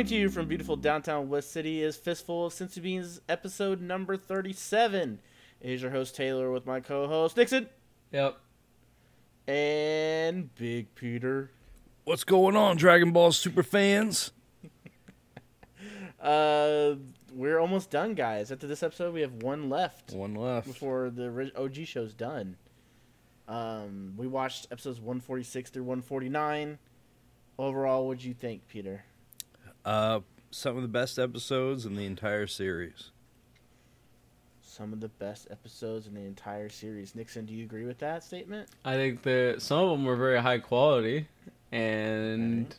Coming to you from beautiful downtown West City is Fistful of Cincy Beans, episode number 37. It is your host Taylor with my co-host Nixon Yep. and Big Peter. What's going on, Dragon Ball super fans? Uh, we're almost done, guys. After this episode, we have one left One left. before the OG show's done. Um, we watched episodes 146 through 149. Overall, what'd you think, Peter? Uh, some of the best episodes in the entire series. Some of the best episodes in the entire series. Nixon, do you agree with that statement? I think that some of them were very high quality, and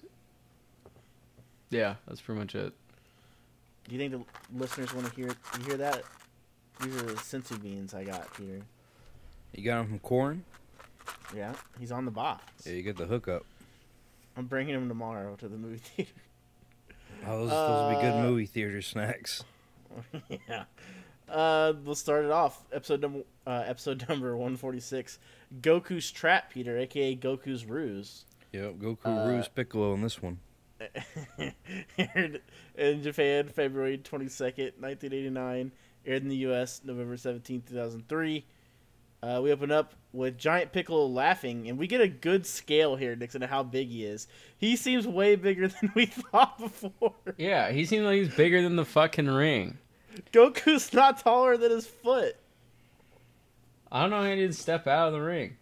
yeah, that's pretty much it. Do you think the listeners want to hear you hear that? These are the Cincy beans I got, Peter. You got them from Korin? Yeah, he's on the box. Yeah, you get the hookup. I'm bringing him tomorrow to the movie theater. Oh, those, those would be good Uh, movie theater snacks. yeah. Uh, we'll start it off. Episode number uh, episode number 146. Goku's trap, Peter, aka Goku's ruse. Yep, Goku, uh, Ruse, Piccolo in this one. aired in Japan February 22nd, 1989. Aired in the US November 17th, 2003. Uh, we open up with Giant Piccolo laughing, and we get a good scale here, Nixon, of how big he is. He seems way bigger than we thought before. Yeah, he seems like he's bigger than the fucking ring. Goku's not taller than his foot. I don't know how he didn't step out of the ring.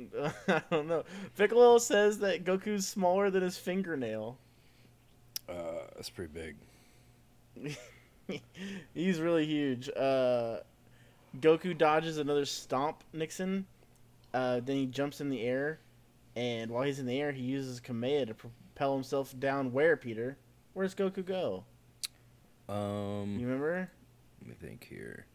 I don't know. Piccolo says that Goku's smaller than his fingernail. Uh, that's pretty big. He's really huge. Uh, Goku dodges another stomp Nixon. Uh, then he jumps in the air, and while he's in the air, he uses Kamea to propel himself down. Where Peter? Where's Goku go? Um, You remember? let me think here.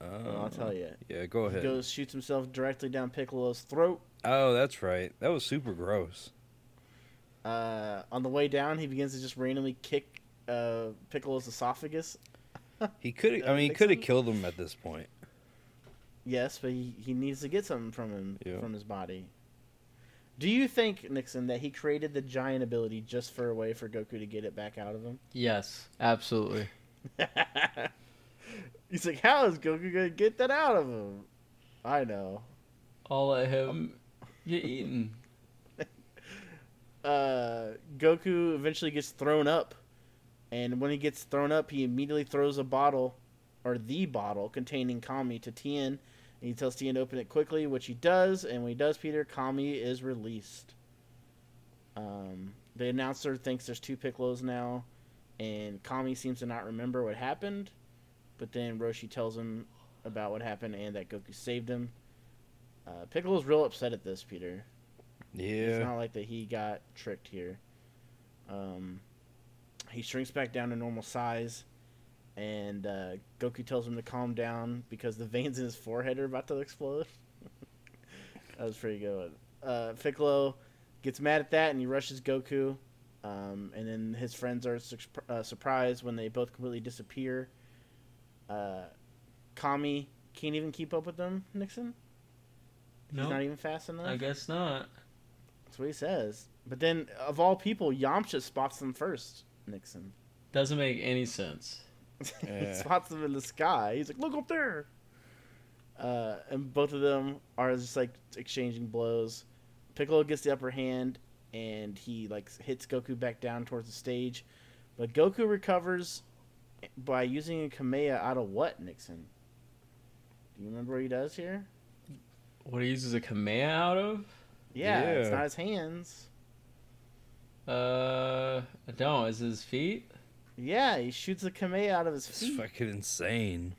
Uh, Oh, I'll tell you. Yeah, go ahead. He goes, shoots himself directly down Piccolo's throat. Oh, that's right. That was super gross. Uh, on the way down, he begins to just randomly kick uh, Piccolo's esophagus. He could. I mean, he could have killed him at this point. Yes, but he, he needs to get something from him Yeah. from his body. Do you think Nixon that he created the giant ability just for a way for Goku to get it back out of him? Yes, absolutely. He's like, how is Goku gonna get that out of him? I know. I'll let him get eaten. Uh, Goku eventually gets thrown up, and when he gets thrown up, he immediately throws a bottle, or the bottle containing Kami to Tien, and he tells Tien to open it quickly, which he does, and when he does, Peter, Kami is released. Um, the announcer thinks there's two Piccolos now, and Kami seems to not remember what happened, but then Roshi tells him about what happened and that Goku saved him. Uh, Piccolo's real upset at this, Peter. Yeah. It's not like that he got tricked here. Um, he shrinks back down to normal size, and uh, Goku tells him to calm down because the veins in his forehead are about to explode. that was pretty good. Uh, Piccolo gets mad at that and he rushes Goku, um, and then his friends are su- uh, surprised when they both completely disappear. Uh, Kami can't even keep up with them, Nixon. He's No, not even fast enough. I guess not. That's what he says. But then, of all people, Yamcha spots them first. Nixon. Doesn't make any sense. he spots them in the sky. He's like, "Look up there!" Uh, and both of them are just like exchanging blows. Piccolo gets the upper hand, and he like hits Goku back down towards the stage. But Goku recovers by using a Kamea out of what, Nixon? Do you remember what he does here? What he uses a Kamea out of? Yeah, it's not his hands. Uh, I don't. Is his feet? Yeah, he shoots a Kamea out of his It's feet. fucking insane.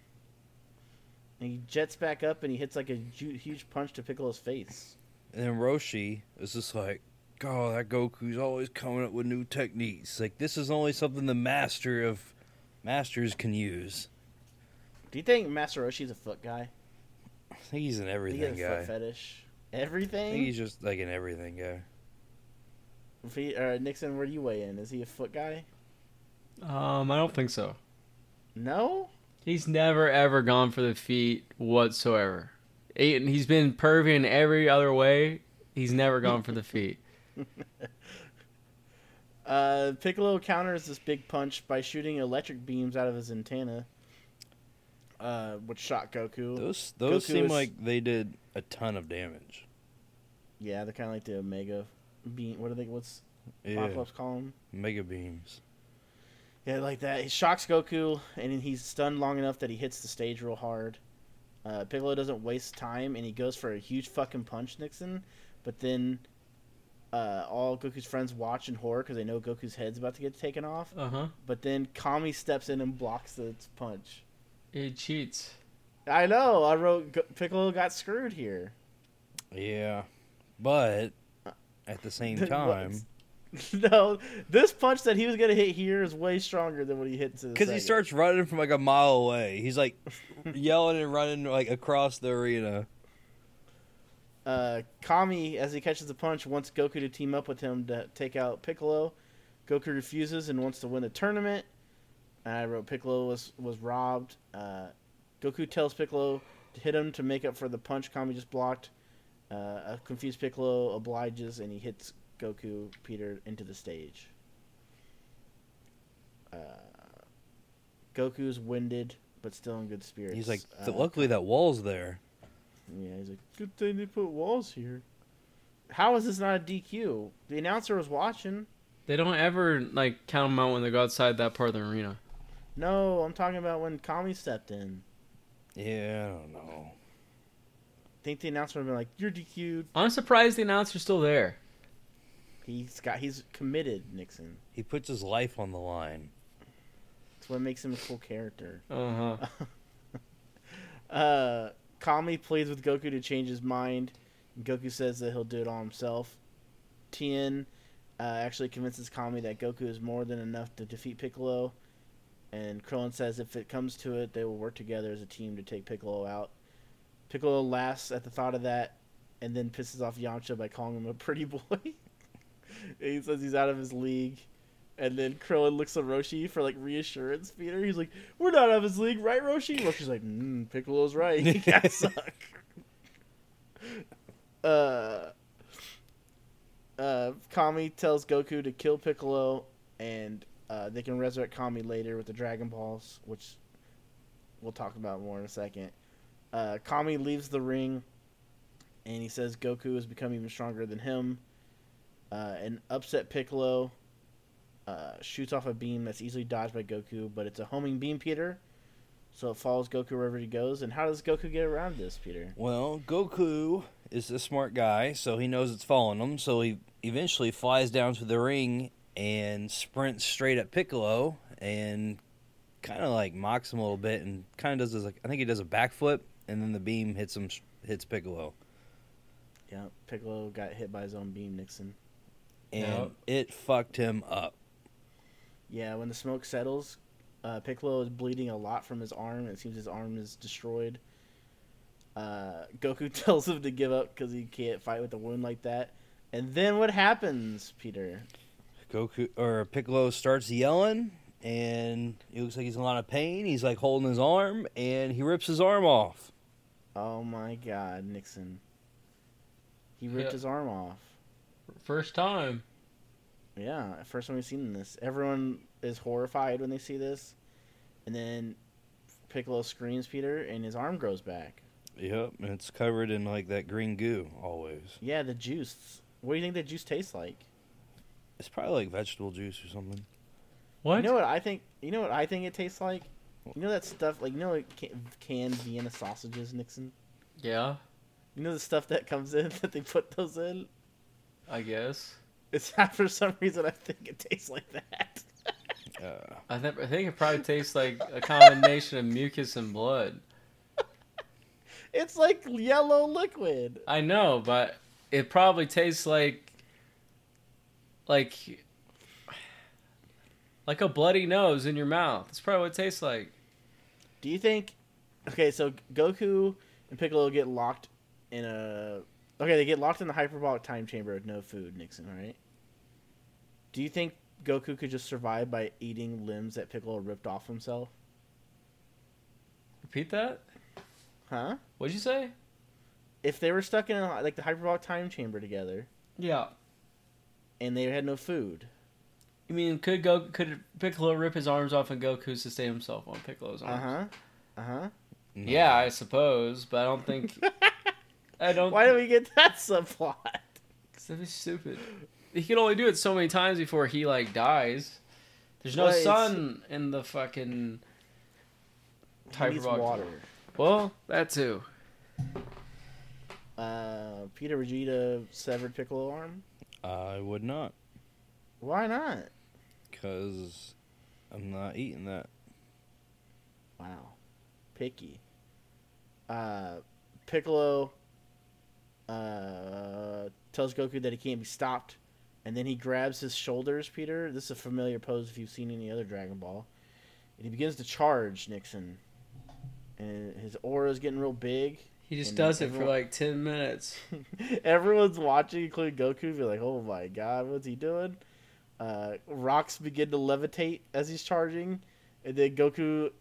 And he jets back up and he hits like a ju- huge punch to Piccolo's face. And then Roshi is just like, God, that Goku's always coming up with new techniques. Like this is only something the master of masters can use. Do you think Master Roshi's a foot guy? I think he's an Do you everything get a guy. foot fetish? I think Everything? he's just like an everything guy. If he, uh, Nixon, where do you weigh in? Is he a foot guy? Um, I don't think so. No? He's never ever gone for the feet whatsoever. He- He's been pervy in every other way. He's never gone for the feet. Uh, Piccolo counters this big punch by shooting electric beams out of his antenna, uh, which shot Goku. Those those Goku seem is- like they did a ton of damage. Yeah, they're kind of like the Omega beam. What are they? What's Yeah, Pops call them? mega beams. Yeah, like that. He shocks Goku, and then he's stunned long enough that he hits the stage real hard. Uh, Piccolo doesn't waste time, and he goes for a huge fucking punch, Nixon. But then uh, all Goku's friends watch in horror because they know Goku's head's about to get taken off. Uh huh. But then Kami steps in and blocks the punch. It cheats. I know. I wrote Go- Piccolo got screwed here. Yeah, but at the same time, no, this punch that he was gonna hit here is way stronger than what he hits. because he starts running from like a mile away, he's like yelling and running like across the arena. uh, Kami, as he catches the punch, wants Goku to team up with him to take out Piccolo. Goku refuses and wants to win the tournament. And I wrote Piccolo was was robbed. Uh, Goku tells Piccolo to hit him to make up for the punch Kami just blocked. Uh, a confused Piccolo obliges and he hits Goku Peter into the stage. Uh, Goku's winded but still in good spirits. He's like, Uh, luckily that wall's there. yeah, he's like, good thing they put walls here. How is this not a DQ? The announcer was watching. They don't ever like count them out when they go outside that part of the arena. No, I'm talking about when Kami stepped in. Yeah, I don't know. I think the announcer would have been like, "You're DQ'd." I'm surprised the announcer's still there. He's got, he's committed, Nixon. He puts his life on the line. That's what makes him a cool character. Uh huh. Uh, Kami pleads with Goku to change his mind. Goku says that he'll do it all himself. Tien uh, actually convinces Kami that Goku is more than enough to defeat Piccolo. And Krillin says if it comes to it, they will work together as a team to take Piccolo out. Piccolo laughs at the thought of that and then pisses off Yamcha by calling him a pretty boy. he says he's out of his league. And then Krillin looks at Roshi for like reassurance, Peter. He's like, We're not out of his league, right, Roshi? Roshi's like, mm, Piccolo's right. You guys suck. uh, uh, Kami tells Goku to kill Piccolo, and uh, they can resurrect Kami later with the Dragon Balls, which we'll talk about more in a second. Uh, Kami leaves the ring, and he says Goku has become even stronger than him. Uh, an upset Piccolo uh, shoots off a beam that's easily dodged by Goku, but it's a homing beam, Peter. So it follows Goku wherever he goes. And how does Goku get around this, Peter? Well, Goku is a smart guy, so he knows it's following him. So he eventually flies down to the ring and sprints straight at Piccolo and kind of like mocks him a little bit and kind of does this, like I think he does a backflip and then the beam hits him hits Piccolo Yeah, Piccolo got hit by his own beam, Nixon. and Yep. it fucked him up. Yeah, when the smoke settles, uh, Piccolo is bleeding a lot from his arm. It seems his arm is destroyed. Uh, Goku tells him to give up because he can't fight with a wound like that. And then what happens, Peter? Goku or Piccolo starts yelling and it looks like he's in a lot of pain. He's like holding his arm and he rips his arm off. Oh my God, Nixon! He ripped Yeah. his arm off. First time. Yeah, first time we've seen this. Everyone is horrified when they see this, and then Piccolo screams, Peter, and his arm grows back. Yep, and it's covered in like that green goo always. Yeah, the juice. What do you think that juice tastes like? It's probably like vegetable juice or something. What? You know what I think? You know what I think it tastes like? You know that stuff like you know like can, canned Vienna sausages, Nixon. yeah, You know the stuff that comes in that they put those in. I guess. It's for some reason I think it tastes like that. Uh, I, th- I think it probably tastes like a combination of mucus and blood. It's like yellow liquid. I know, but it probably tastes like like like a bloody nose in your mouth. That's probably what it tastes like. Do you think? Okay, so Goku and Piccolo get locked in a. Okay, they get locked in the hyperbolic time chamber with no food, Nixon. Right? Do you think Goku could just survive by eating limbs that Piccolo ripped off himself? Repeat that? Huh? What'd you say? If they were stuck in a, like the hyperbolic time chamber together Yeah. and they had no food, You mean could go could Piccolo rip his arms off and Goku sustain himself on Piccolo's arms? Uh huh. Uh huh. No. Yeah, I suppose, but I don't think I don't. Why do we get that subplot? Cause that'd be stupid. He can only do it so many times before he like dies. There's no Well, it's- sun in the fucking. He needs Hyperbolic. water. Well, that too. Uh, Peter Vegeta severed Piccolo arm. I would not, Why not? Because I'm not eating that. Wow, picky. Uh, Piccolo uh, tells Goku that he can't be stopped, and then he grabs his shoulders. Peter, this is a familiar pose if you've seen any other Dragon Ball, and he begins to charge Nixon. And his aura is getting real big. He just And does it for like ten minutes. Everyone's watching, including Goku, be like, "Oh my god, what's he doing?" Uh, rocks begin to levitate as he's charging, and then Goku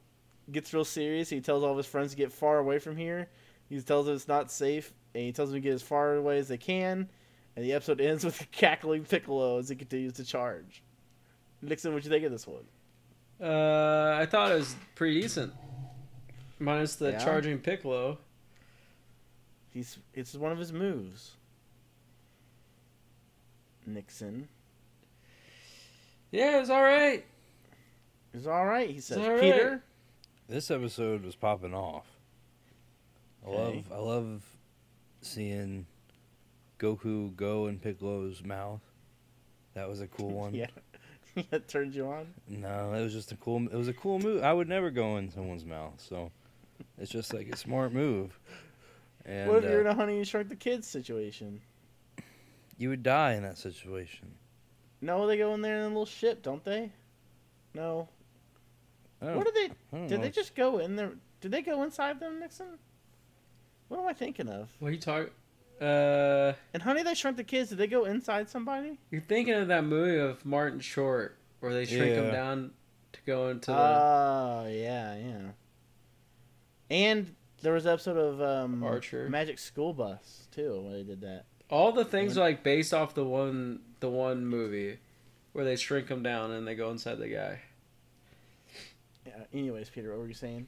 gets real serious. He tells all of his friends to get far away from here. He tells them it's not safe, and he tells them to get as far away as they can. And the episode ends with a cackling Piccolo as he continues to charge. Nixon, what do you think of this one? Uh, I thought it was pretty decent, minus the Yeah? charging Piccolo. He's it's one of his moves. Nixon Yeah, it was all right. is all right. He says, all right. "Peter." This episode was popping off. I love I love seeing Goku go in Piccolo's mouth. That was a cool one. Yeah, that turned you on. No, it was just a cool. It was a cool move. I would never go in someone's mouth, so it's just like a smart move. And what if you're in uh, a Honey You Shrunk the Kids situation? you would die in that situation. No, they go in there in a little ship, don't they? No. I don't, What did they? Don't Did know. they just go in there? Did they go inside them, Nixon? What am I thinking of? What are you talking? Uh, And Honey, They Shrunk the Kids. Did they go inside somebody? you're thinking of that movie of Martin Short where they shrink him Yeah. down to go into the. Oh yeah, yeah. And there was an episode of um, Archer. Magic School Bus too, when they did that. All the things are like based off the one the one movie where they shrink him down and they go inside the guy. Yeah. Anyways, Peter, what were you saying?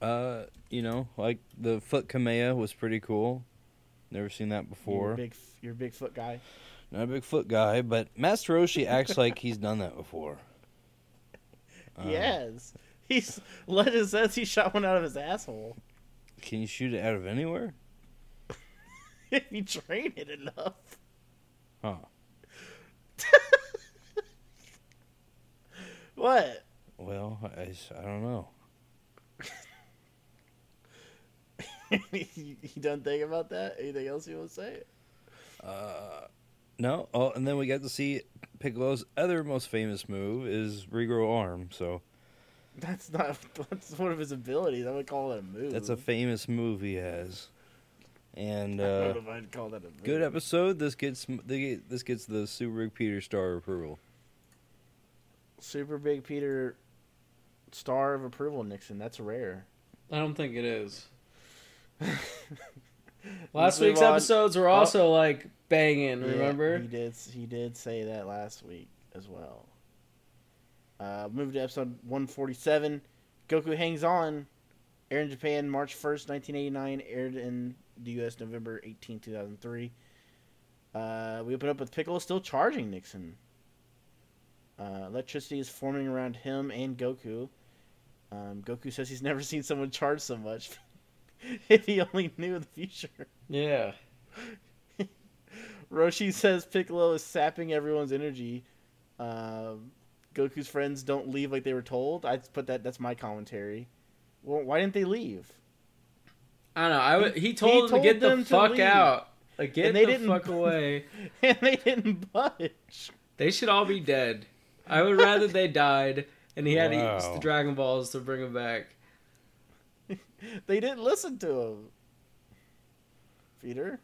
Uh, you know, like the foot Kamea was pretty cool. Never seen that You're before. a big, you're a big foot guy. Not a big foot guy, but Master Roshi acts like he's done that before. Uh, yes, he's legend says he shot one out of his asshole. Can you shoot it out of anywhere? if you train it enough. Huh. What? Well, I, I don't know. you, you done think about that? Anything else you want to say? Uh, no. Oh, and then we got to see Piccolo's other most famous move is regrow arm. So That's not. That's one of his abilities. I would call it a move. that's a famous move he has. And I uh, don't know if I'd call that a move. good episode. This gets this gets the Super Peter star approval. Super big Peter star of approval, Nixon. That's rare. I don't think it is. Last week's on. episodes were Oh. also like banging. Yeah, Remember? he did. He did say that last week as well. Uh, moved to episode 147. Goku hangs on. Aired in Japan March 1st, 1989. Aired in the U.S. November 18, 2003. Uh, we open up with Piccolo still charging Nixon. Uh, electricity is forming around him and Goku. Um, Goku says he's never seen someone charge so much. if he only knew the future. Yeah. Roshi says Piccolo is sapping everyone's energy. Um, Goku's friends don't leave like they were told. I put that. That's my commentary. Well, why didn't they leave? I don't know. I would, He- told he them told to get the them to fuck leave. out. Like get And they the didn't- fuck away. and they didn't budge. They should all be dead. I would rather they died and he had to use the Dragon Balls to bring them back. They didn't listen to him. Peter.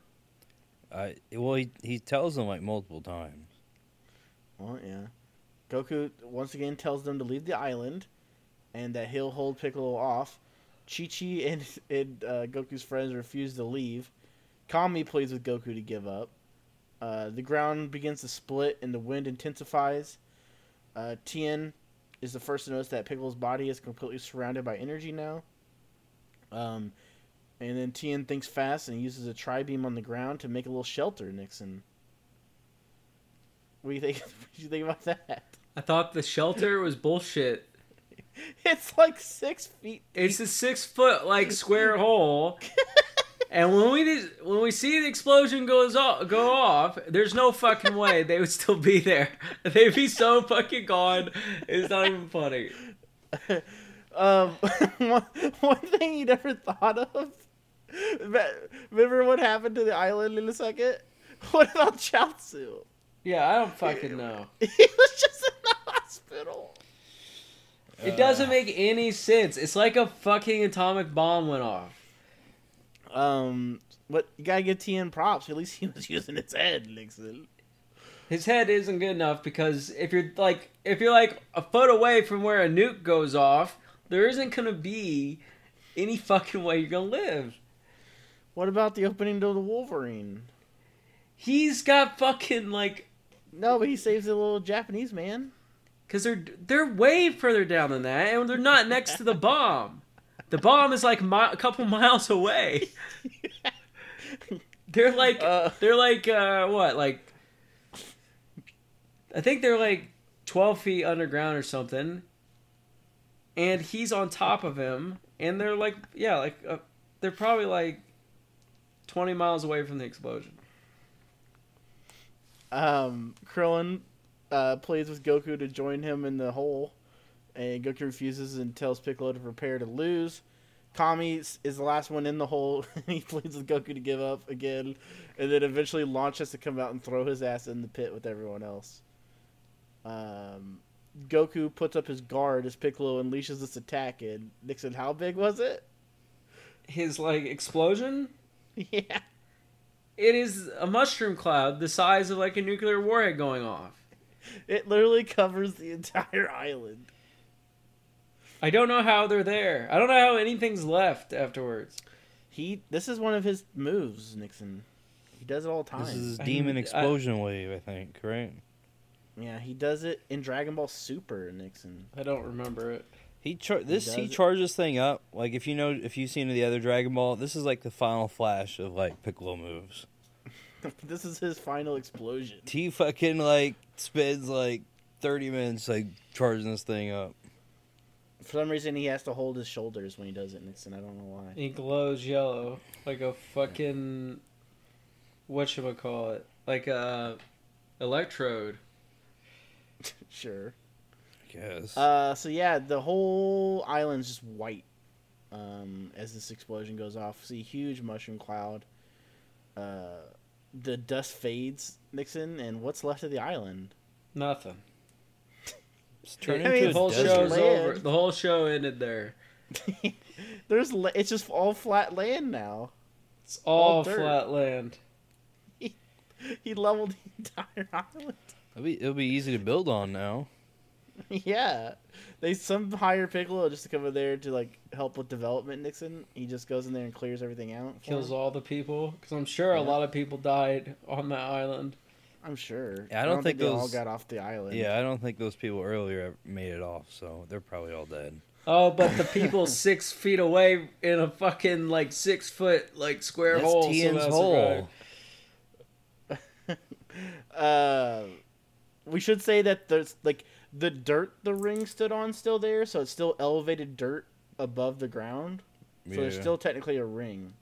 I well he he tells them like multiple times. Well, yeah. Goku once again tells them to leave the island, and that he'll hold Piccolo off. Chi Chi and and uh, Goku's friends refuse to leave. Kami pleads with Goku to give up. Uh, the ground begins to split and the wind intensifies. Uh, Tien is the first to notice that Piccolo's body is completely surrounded by energy now. Um, and then Tien thinks fast and uses a tri beam on the ground to make a little shelter. Nixon, what do you think? what do you think about that? I thought the shelter was bullshit. It's like six feet. It's a six foot like square hole, and when we when we see the explosion goes off, go off, there's no fucking way they would still be there. They'd be so fucking gone. It's not even funny. Um, one, one thing you never thought of. Remember what happened to the island in a second? What about Chaozu? Yeah, I don't fucking know. He was just in the hospital. It doesn't make any sense. It's like a fucking atomic bomb went off. Um, but you gotta give Tien props. At least he was using his head, Nixon. His head isn't good enough because if you're like if you're like a foot away from where a nuke goes off, there isn't gonna be any fucking way you're gonna live. What about the opening to the Wolverine? He's got fucking like No, but he saves the little Japanese man. because they're they're way further down than that, and they're not next to the bomb. The bomb is like mi- a couple miles away. They're like Uh. they're like uh, what like I think they're like twelve feet underground or something, and he's on top of him, and they're like yeah like uh, they're probably like twenty miles away from the explosion. Um, Krillin uh, plays with Goku to join him in the hole, and Goku refuses and tells Piccolo to prepare to lose. Kami is is the last one in the hole. he pleads with Goku to give up again, and then eventually Launch has to come out and throw his ass in the pit with everyone else. Um, Goku puts up his guard as Piccolo unleashes this attack. And Nixon, how big was it? His like explosion. yeah, It is a mushroom cloud the size of like a nuclear warhead going off. it literally covers the entire island. I don't know how they're there. I don't know how anything's left afterwards. He this is one of his moves, Nixon. He does it all the time. This is his I- demon I- explosion wave, I think, right? Yeah, he does it in Dragon Ball Super, Nixon. I don't remember it. He char- this does he charges this thing up. Like if you know if you've seen the other Dragon Ball, this is like the final flash of like Piccolo moves. this is his final explosion. He fucking like spends like thirty minutes like charging this thing up. For some reason, he has to hold his shoulders when he does it, Nixon. I don't know why. He glows yellow like a fucking what should I call it? Like a electrode. Sure. I guess. Uh, so yeah, the whole island's just white. Um, as this explosion goes off, see huge mushroom cloud. Uh, the dust fades, Nixon, and what's left of the island? Nothing. It's turned I mean, The whole desert. show's Land. over. The whole show ended there. There's, it's just all flat land now. It's all, All flat land. He leveled the entire island. It'll be, it'll be easy to build on now. yeah, they some hire Piccolo just to come over there to like help with development. Nixon, he just goes in there and clears everything out. Kills him. all the people because I'm sure a lot of people died on that island. I'm sure. Yeah, I don't think they all got off the island. Yeah, I don't think those people earlier made it off, so they're probably all dead. Oh, but the people six feet away in a fucking like six foot like square That's hole. Tien's somehow hole. Uh, we should say that there's like the dirt the ring stood on still there, so it's still elevated dirt above the ground. So there's still technically a ring.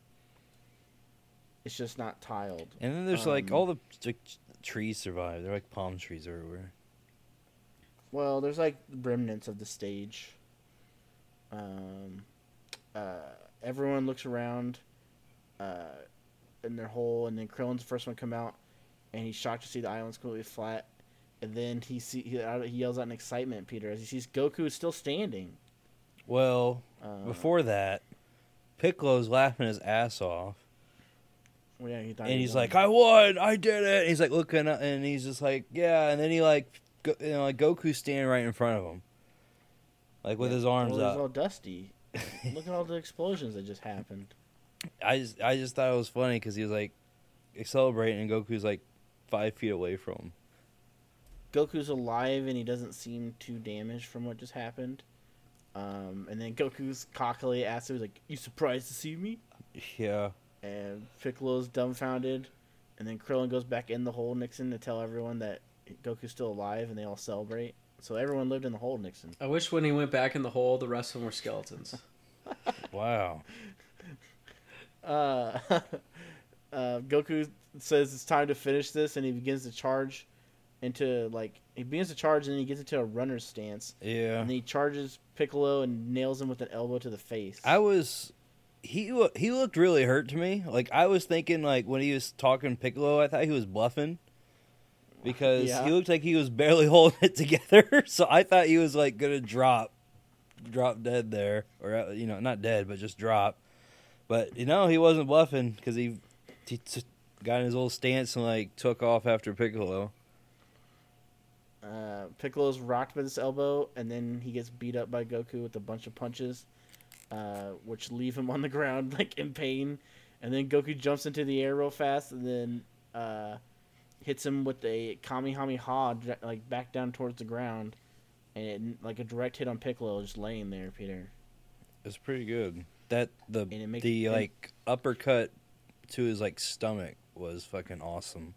It's just not tiled. And then there's like um, all the like, trees survive. They're like palm trees everywhere. Well, there's like remnants of the stage. Um, uh, everyone looks around, uh, in their hole, and then Krillin's the first one to come out, and he's shocked to see the island's completely flat. And then he see he, he yells out in excitement, Peter, as he sees Goku is still standing. Well, Uh, before that, Piccolo's laughing his ass off, well, yeah, he thought and he he's won. like, "I won! I did it!" And he's like looking, up, and he's just like, "Yeah." And then he like, go, you know, like Goku's standing right in front of him, like with Yeah, his arms well, up. all dusty. Look at all the explosions that just happened. I just, I just thought it was funny because he was like celebrating, and Goku's like five feet away from him. Goku's alive and he doesn't seem too damaged from what just happened. Um, and then Goku's cockily asks him, he's like, "You surprised to see me?" Yeah. And Piccolo's dumbfounded. And then Krillin goes back in the hole, Nixon, to tell everyone that Goku's still alive, and they all celebrate. So everyone lived in the hole, Nixon. I wish when he went back in the hole, the rest of them were skeletons. Wow. Uh, uh, Goku says it's time to finish this, and he begins to charge into like he begins to charge, and then he gets into a runner's stance, Yeah. and he charges Piccolo and nails him with an elbow to the face. I was he he looked really hurt to me. Like I was thinking like when he was talking Piccolo, I thought he was bluffing because Yeah. he looked like he was barely holding it together. So I thought he was like gonna drop, drop dead there, or uh, you know not dead but just drop. But you know he wasn't bluffing because he he t- got in his old stance and like took off after Piccolo. Uh, Piccolo's rocked by this elbow, and then he gets beat up by Goku with a bunch of punches, uh, which leave him on the ground like in pain. And then Goku jumps into the air real fast, and then uh, hits him with a Kamehameha dra- like back down towards the ground, and it, like a direct hit on Piccolo, just laying there, Peter. It's pretty good. That the And it makes- the and- like uppercut to his like stomach was fucking awesome.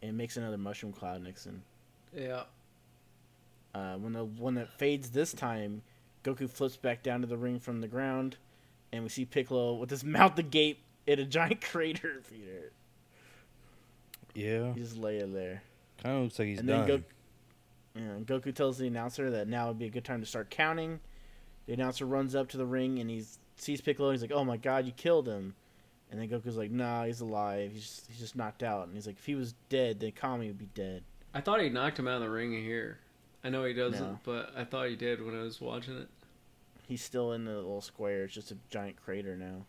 It makes another mushroom cloud, Nixon. yeah. Uh, when the when it fades this time, Goku flips back down to the ring from the ground, and we see Piccolo with his mouth agape in a giant crater. Peter, Yeah, he's just laying there. kind of looks like he's and done. then Goku, yeah, and Goku tells the announcer that now would be a good time to start counting. The announcer runs up to the ring and he sees Piccolo. and He's like, "Oh my God, you killed him!" And then Goku's like, "Nah, he's alive. He's just, he's just knocked out." And he's like, "If he was dead, then Kami would be dead." I thought he knocked him out of the ring here. I know he doesn't, No. but I thought he did when I was watching it. He's still in the little square. It's just a giant crater now.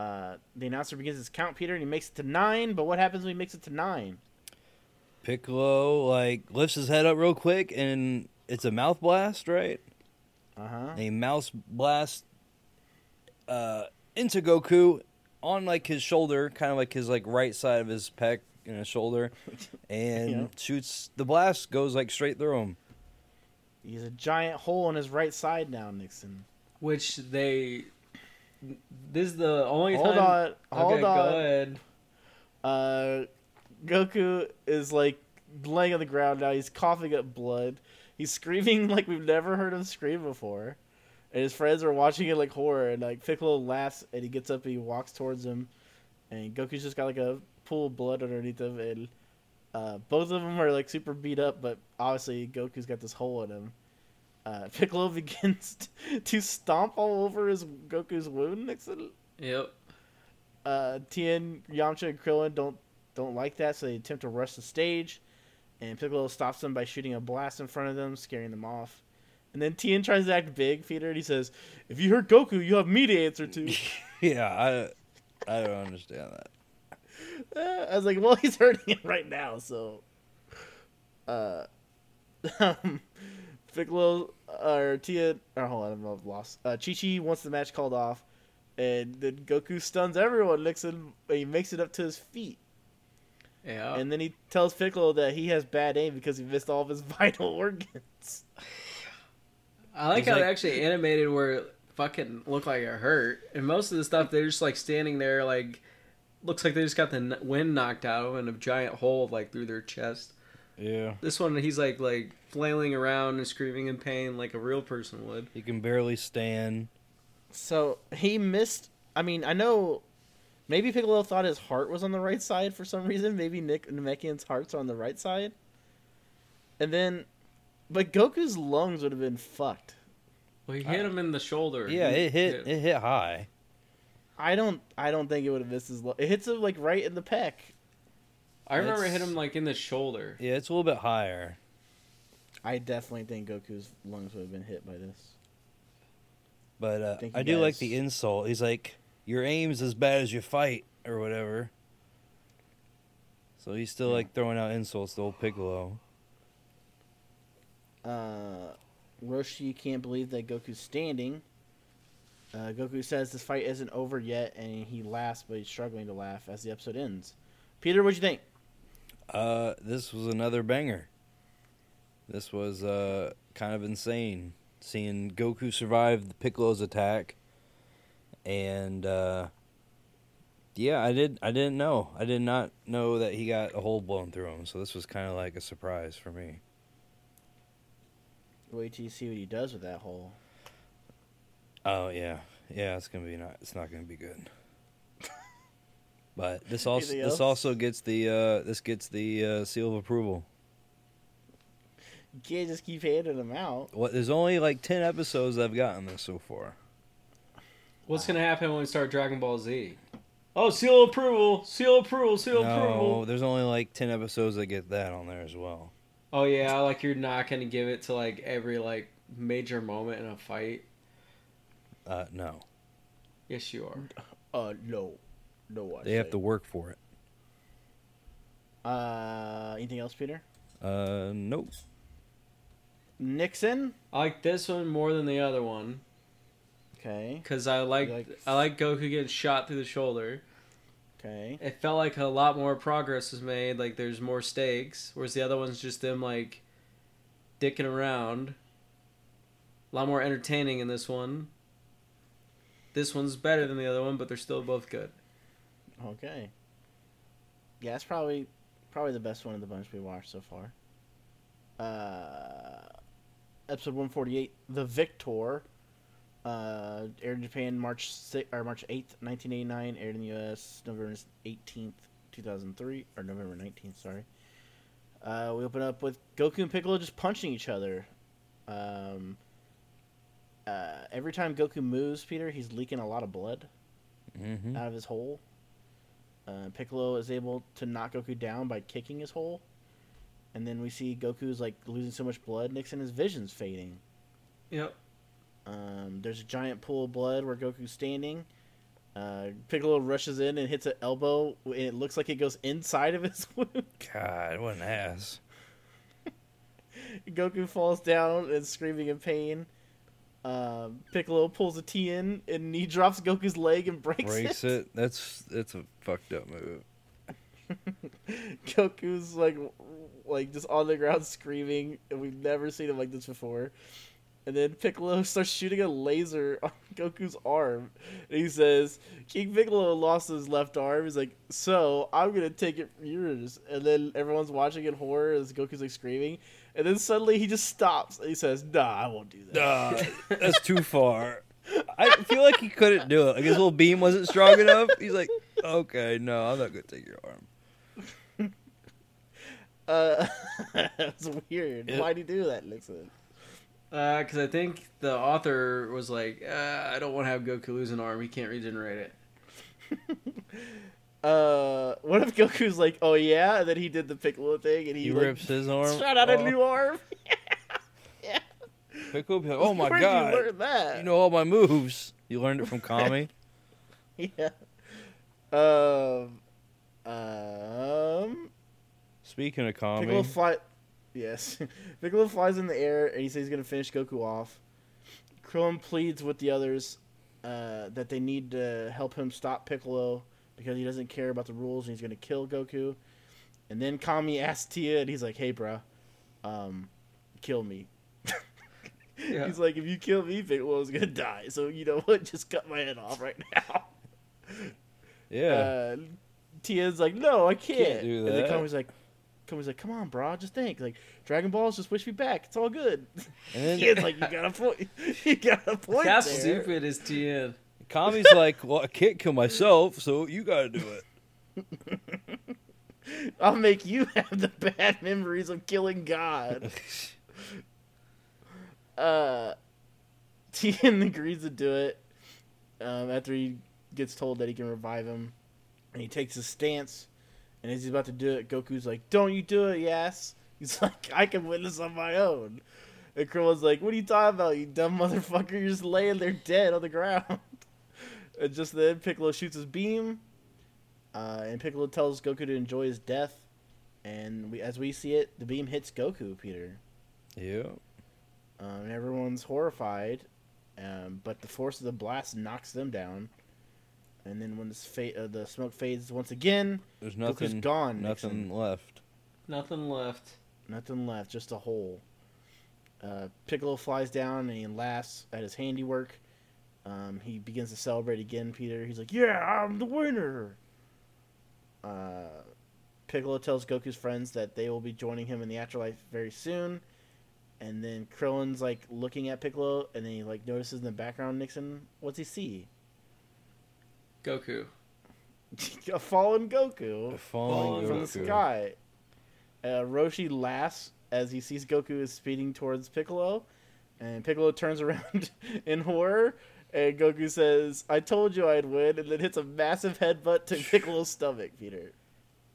Uh, the announcer begins his count, Peter, and he makes it to nine. But what happens when he makes it to nine? Piccolo like lifts his head up real quick, and it's a mouth blast, right? Uh huh. And he mouse blast uh, into Goku on like his shoulder, kind of like his like right side of his pec and his shoulder, and Yeah. shoots. The blast goes like straight through him. He's a giant hole in his right side now, Nixon. Which they. This is the only time Hold time. on, hold okay, on. go ahead. Uh, Goku is like laying on the ground now. He's coughing up blood. He's screaming like we've never heard him scream before. And his friends are watching it like horror. And like Piccolo laughs and he gets up and he walks towards him. And Goku's just got like a pool of blood underneath him. And uh, both of them are like super beat up, but obviously Goku's got this hole in him. Uh, Piccolo begins to stomp all over his Goku's wound. Nixon Yep. uh, Tien, Yamcha, and Krillin don't don't like that, so they attempt to rush the stage. And Piccolo stops them by shooting a blast in front of them, scaring them off. And then Tien tries to act big, Peter, and he says, "If you hurt Goku, you have me to answer to." yeah, I I don't understand that. I was like, "Well, he's hurting him right now." So, uh, um, Piccolo or Tien, or hold on, I'm lost. Uh, Chi Chi wants the match called off, and then Goku stuns everyone. Nixon, he makes it up to his feet. Yeah. And then he tells Piccolo that he has bad aim because he missed all of his vital organs. I like He's how like- they actually animated where it fucking looked like it hurt. And most of the stuff, they're just like standing there, like, looks like they just got the wind knocked out of them and a giant hole like through their chest. Yeah, This one, he's like like flailing around and screaming in pain like a real person would. he can barely stand. So he missed. I mean, I know. Maybe Piccolo thought his heart was on the right side for some reason. Maybe Nick Namekian's heart's on the right side. And then, but Goku's lungs would have been fucked. Well, he hit him in the shoulder. Yeah, He it hit it hit high. I don't. I don't think it would have missed his. Lung. It hits him like right in the pec. I remember it hit him like in the shoulder. Yeah, it's a little bit higher. I definitely think Goku's lungs would have been hit by this. But uh, Thank you, I do like the insult. He's like, "Your aim's as bad as your fight," or whatever. So he's still Yeah. like throwing out insults to old Piccolo. Uh, Roshi can't believe that Goku's standing. Uh, Goku says this fight isn't over yet, and he laughs, but he's struggling to laugh as the episode ends. Peter, what'd you think? Uh, this was another banger. This was uh kind of insane seeing Goku survive the Piccolo's attack, and uh, yeah, I did. I didn't know. I did not know that he got a hole blown through him. So this was kind of like a surprise for me. Wait till you see what he does with that hole. Oh yeah, yeah. It's gonna be not. It's not gonna be good. But this also Anything this else? also gets the uh, this gets the uh, seal of approval. You can't just keep handing them out. What? There's only like ten episodes I've gotten this so far. What's gonna happen when we start Dragon Ball Z? Oh, seal of approval, seal of approval, seal of No, approval. there's only like ten episodes that get that on there as well. Oh yeah, like you're not gonna give it to like every like major moment in a fight. Uh, no, Yes, you are. Uh, no, no. I they have to work for it. Uh, anything else, Peter? Uh, nope. Nixon. I like this one more than the other one Okay. because I like, like- I like Goku getting shot through the shoulder. Okay. It felt like a lot more progress was made. Like there's more stakes, whereas the other one's just them like dicking around. A lot more entertaining in this one. This one's better than the other one, but they're still both good. Okay. Yeah, it's probably probably the best one of the bunch we watched so far. Uh, episode one forty eight, The Victor. Uh, aired in Japan March six, or March eighth, nineteen eighty nine. Aired in the U.S. November eighteenth, two thousand three, or November nineteenth. Sorry. Uh, we open up with Goku and Piccolo just punching each other. Um, uh, every time Goku moves, Peter, he's leaking a lot of blood Mm-hmm. out of his hole. Uh, Piccolo is able to knock Goku down by kicking his hole, and then we see Goku's like losing so much blood. Nixon his vision's fading. Yep. Um, there's a giant pool of blood where Goku's standing. Uh, Piccolo rushes in and hits an elbow, and it looks like it goes inside of his wound. God, what an ass! Goku falls down and screaming in pain. Um, Piccolo pulls a Tien and he drops Goku's leg and breaks, Breaks it. That's that's a fucked up move. Goku's like, like just on the ground screaming, and we've never seen him like this before. And then Piccolo starts shooting a laser on Goku's arm, and he says, "King Piccolo lost his left arm." He's like, "So I'm gonna take it from yours." And then everyone's watching in horror as Goku's like screaming, and then suddenly he just stops. And he says, "Nah, I won't do that." Nah, that's too far. I feel like he couldn't do it. Like his little beam wasn't strong enough. He's like, okay, no, I'm not gonna take your arm. Uh, that's weird. It- Why'd he do that, Nixon? Because I think the author was like, uh, I don't want to have Goku lose an arm. He can't regenerate it. Uh, what if Goku's like, "Oh yeah," and then he did the Piccolo thing, and he, He like, rips his arm. shot out a off. new arm. Piccolo be like, oh my Where'd god, you learn that? you know all my moves. You learned it from Kami. yeah. Um. Um. Speaking of Kami, Piccolo fly. Yes, Piccolo flies in the air, and he says he's gonna finish Goku off. Krillin pleads with the others uh, that they need to help him stop Piccolo because he doesn't care about the rules and he's gonna kill Goku. And then Kami asks Tien, and he's like, "Hey, bruh, um, kill me." Yeah. He's like, "If you kill me, Piccolo's gonna die. So you know what? Just cut my head off right now." yeah, uh, Tien's like, no, I can't. Can't do And then. Kami's like, Kami's like, come on, bro, just think. Like, Dragon Balls just wish me back. It's all good. and then Tien's like, you got a point. You got a point How there. stupid is Tien. Kami's like, well, I can't kill myself, so you gotta do it. I'll make you have the bad memories of killing God. uh, Tien agrees to do it um, after he gets told that he can revive him. And he takes his stance. And as he's about to do it, Goku's like, Don't you do it, yes. He's like, I can witness on my own. And Krillin's like, What are you talking about, you dumb motherfucker? You're just laying there dead on the ground. and just then, Piccolo shoots his beam. Uh, and Piccolo tells Goku to enjoy his death. And we, as we see it, the beam hits Goku, Peter. yeah, Um, and everyone's horrified, um, but the force of the blast knocks them down. And then when this fa- uh, the smoke fades once again, there's Goku's nothing, gone. nothing Nixon. left. Nothing left. Nothing left, just a hole. Uh, Piccolo flies down and he laughs at his handiwork. Um, he begins to celebrate again, Peter. He's like, Yeah, I'm the winner. Uh, Piccolo tells Goku's friends that they will be joining him in the afterlife very soon. And then Krillin's like looking at Piccolo and then he like notices in the background Nixon, what's he see? Goku. a fallen Goku A falling from the sky. Uh, Roshi laughs as he sees Goku is speeding towards Piccolo, and Piccolo turns around in horror. And Goku says, "I told you I'd win," and then hits a massive headbutt to Piccolo's stomach. Peter,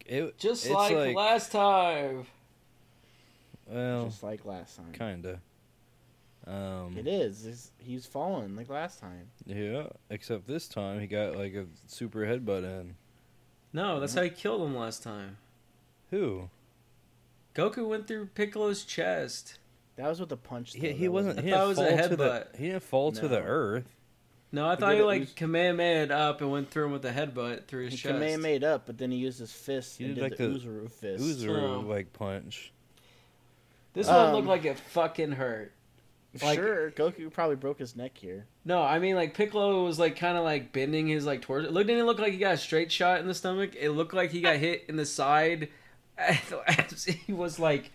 It, Just it's like, last time. Well, just like last time. kinda. Um, It is. He's, he's fallen like last time. Yeah, except this time he got like a super headbutt in. No, that's how he killed him last time. Who? Goku went through Piccolo's chest. That was with a punch. He, though. he That wasn't. I He thought it was a fall to the. He didn't fall to the earth. No, I thought did he like he was- Kamehameha up and went through him with a headbutt through his chest He chest. Kamehameha up, but then he used his fist He and did did like the, the Uzuru fist. Uzuru Oh. like punch. This one Um, looked like it fucking hurt. Like- sure, Goku probably broke his neck here. No, I mean like Piccolo was like kind of like bending his like torso. It looked didn't it look like he got a straight shot in the stomach. It looked like he got hit in the side as he was like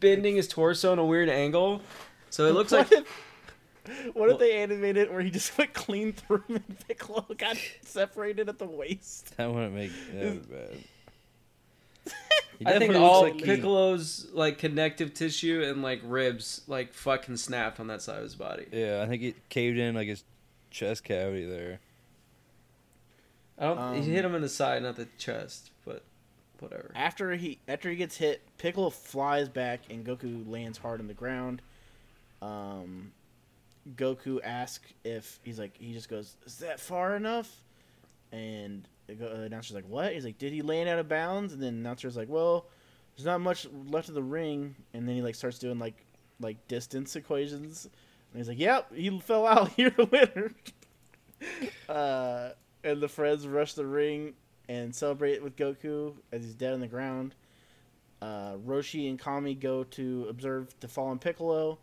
bending his torso in a weird angle. So it looks like What if, what if they animated it where he just went clean through and Piccolo got separated at the waist? That wouldn't make that would bad. He I think all like he- Piccolo's like connective tissue and like ribs like fucking snapped on that side of his body. Yeah, I think it caved in like his chest cavity there. I don't. Um, he hit him in the side, not the chest, but whatever. After he after he gets hit, Piccolo flies back and Goku lands hard on the ground. Um, Goku asks if he's like he just goes, "Is that far enough?" And the announcer's like, "What?" He's like, "Did he land out of bounds?" And then the announcer's like, "Well, there's not much left of the ring." And then he like starts doing like like distance equations. And he's like, "Yep, he fell out. You're the winner." uh, and the friends rush the ring and celebrate with Goku as he's dead on the ground. Uh, Roshi and Kami go to observe the fallen Piccolo.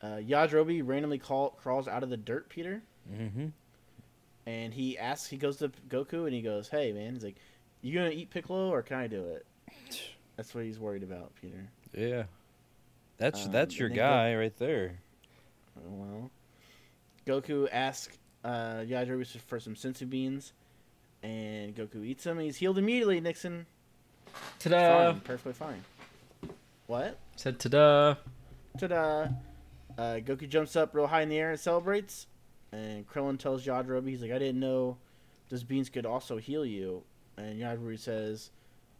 Uh, Yajirobe randomly call, crawls out of the dirt, Peter, Mm-hmm. And he asks. He goes to Goku and he goes, "Hey, man," he's like, "You gonna eat Piccolo or can I do it?" That's what he's worried about, Peter. Yeah. That's Um, that's your and then guy right there. Well, Goku asks uh, Yajirobe for some senzu beans, and Goku eats them. And he's healed immediately. Nixon, Ta-da! fine, perfectly fine. What? Said ta-da. Ta-da! Uh, Goku jumps up real high in the air and celebrates. And Krillin tells Yajirobe, he's like, I didn't know those beans could also heal you. And Yajirobe says,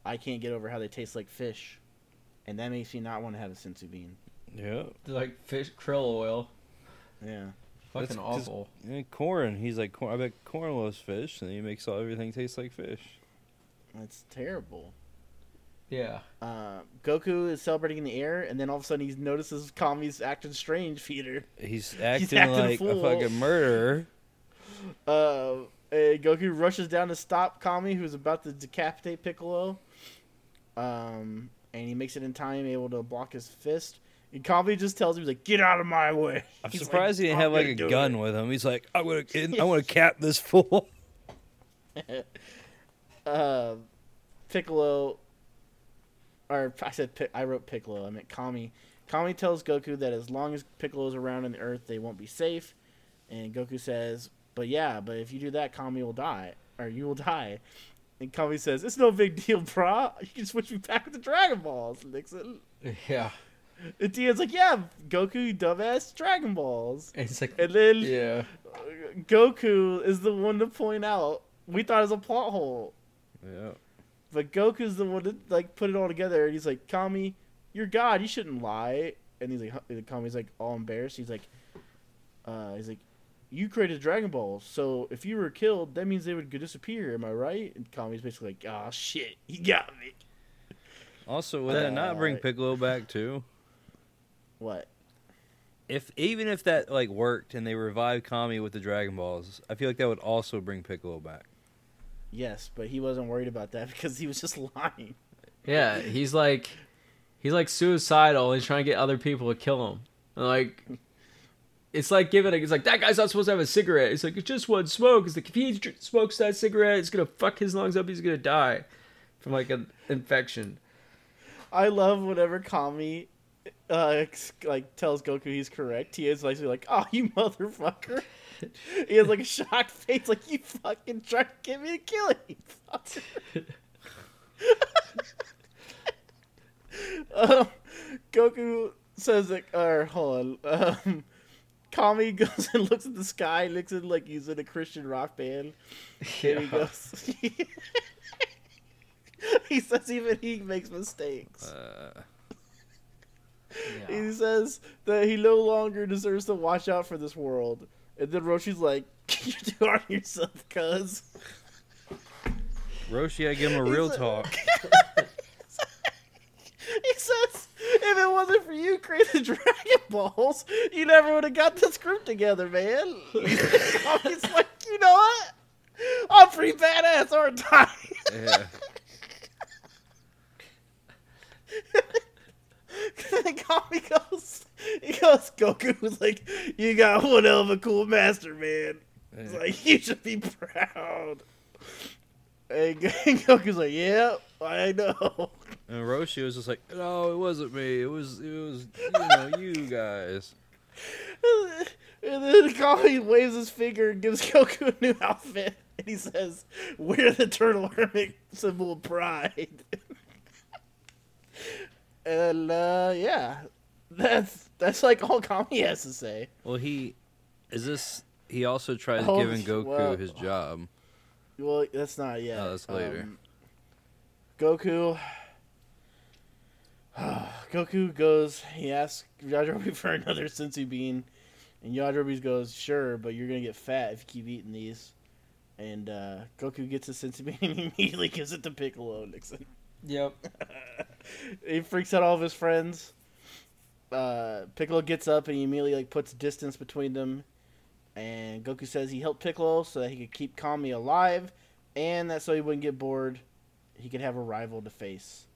I can't get over how they taste like fish. And that makes me not want to have a senzu bean. Yeah. Like fish krill oil. Yeah. Fucking That's 'cause- awful. And Korin. He's like, I bet Korin loves fish, and he makes all everything taste like fish. That's terrible. Yeah. Uh, Goku is celebrating in the air, and then all of a sudden he notices Kami's acting strange, Peter. He's acting, acting like a fool. fucking murderer. Uh, Goku rushes down to stop Kami, who's about to decapitate Piccolo. Um, and he makes it in time, able to block his fist. And Kami just tells him, he's like, "Get out of my way." I'm He's surprised like, he didn't have like a gun it." with him. He's like, I want to, I want to cap this fool. uh, Piccolo, or I said I wrote Piccolo. I meant Kami. Kami tells Goku that as long as Piccolo is around on the Earth, they won't be safe. And Goku says, "But yeah, but if you do that, Kami will die, or you will die." And Kami says, "It's no big deal, brah. You can switch me back with the Dragon Balls, Nixon." Yeah. And Tien's like, "Yeah, Goku, you dumbass, Dragon Balls." And it's like And then Yeah. Goku is the one to point out we thought it was a plot hole. Yeah. But Goku's the one that like put it all together, and he's like, "Kami, you're God. You shouldn't lie." And he's like, huh- and Kami's like all embarrassed. He's like, uh, he's like, "You created Dragon Balls, so if you were killed, that means they would disappear. Am I right?" And Kami's basically like, "Ah, shit, he got me." Also, would that not bring Uh, Piccolo back too? What? If even if that like worked and they revived Kami with the Dragon Balls, I feel like that would also bring Piccolo back. Yes, but he wasn't worried about that because he was just lying. Yeah, he's like he's like suicidal. He's trying to get other people to kill him. And, like, it's like giving. A, it's like that guy's not supposed to have a cigarette. It's like it's just one smoke. It's like if he smokes that cigarette, it's gonna fuck his lungs up. He's gonna die from like an infection. I love whenever Kami uh, like tells Goku he's correct. He is like, like, "Oh, you motherfucker!" He has like a shocked face, like, "You fucking tried to get me to kill you, fucker." um, Goku says that, or hold on, um, Kami goes and looks at the sky, looks at like he's in a Christian rock band, and he goes. he says even he makes mistakes. Uh, Yeah. He says that he no longer deserves to watch out for this world. And then Roshi's like, You're too hard on yourself, cuz. Roshi, I give him a real talk. he says, If it wasn't for you creating Dragon Balls, you never would have got this group together, man. He's like, You know what? I'm pretty badass, aren't I? Yeah. then Kami goes, he goes, Goku was like, You got one hell of a cool master, man. It's like you should be proud. And Goku's like, "Yeah, I know." And Roshi was just like, "No, it wasn't me. It was, it was, you know, you guys." And then Kami waves his finger and gives Goku a new outfit, and he says, "Wear the turtle hermit symbol of pride." and uh, yeah, that's that's like all Kami has to say. Well, he is this. He also tries Oh, giving Goku well- his job. Well, that's not yet. Oh, that's later. Um, Goku. Goku goes. He asks Yajirobe for another senzu bean, and Yajirobe goes, "Sure, but you're gonna get fat if you keep eating these." And uh, Goku gets a senzu bean and immediately gives it to Piccolo Nixon. Yep. he freaks out all of his friends. Uh, Piccolo gets up and he immediately like puts distance between them. And Goku says he helped Piccolo so that he could keep Kami alive, and that so he wouldn't get bored, he could have a rival to face.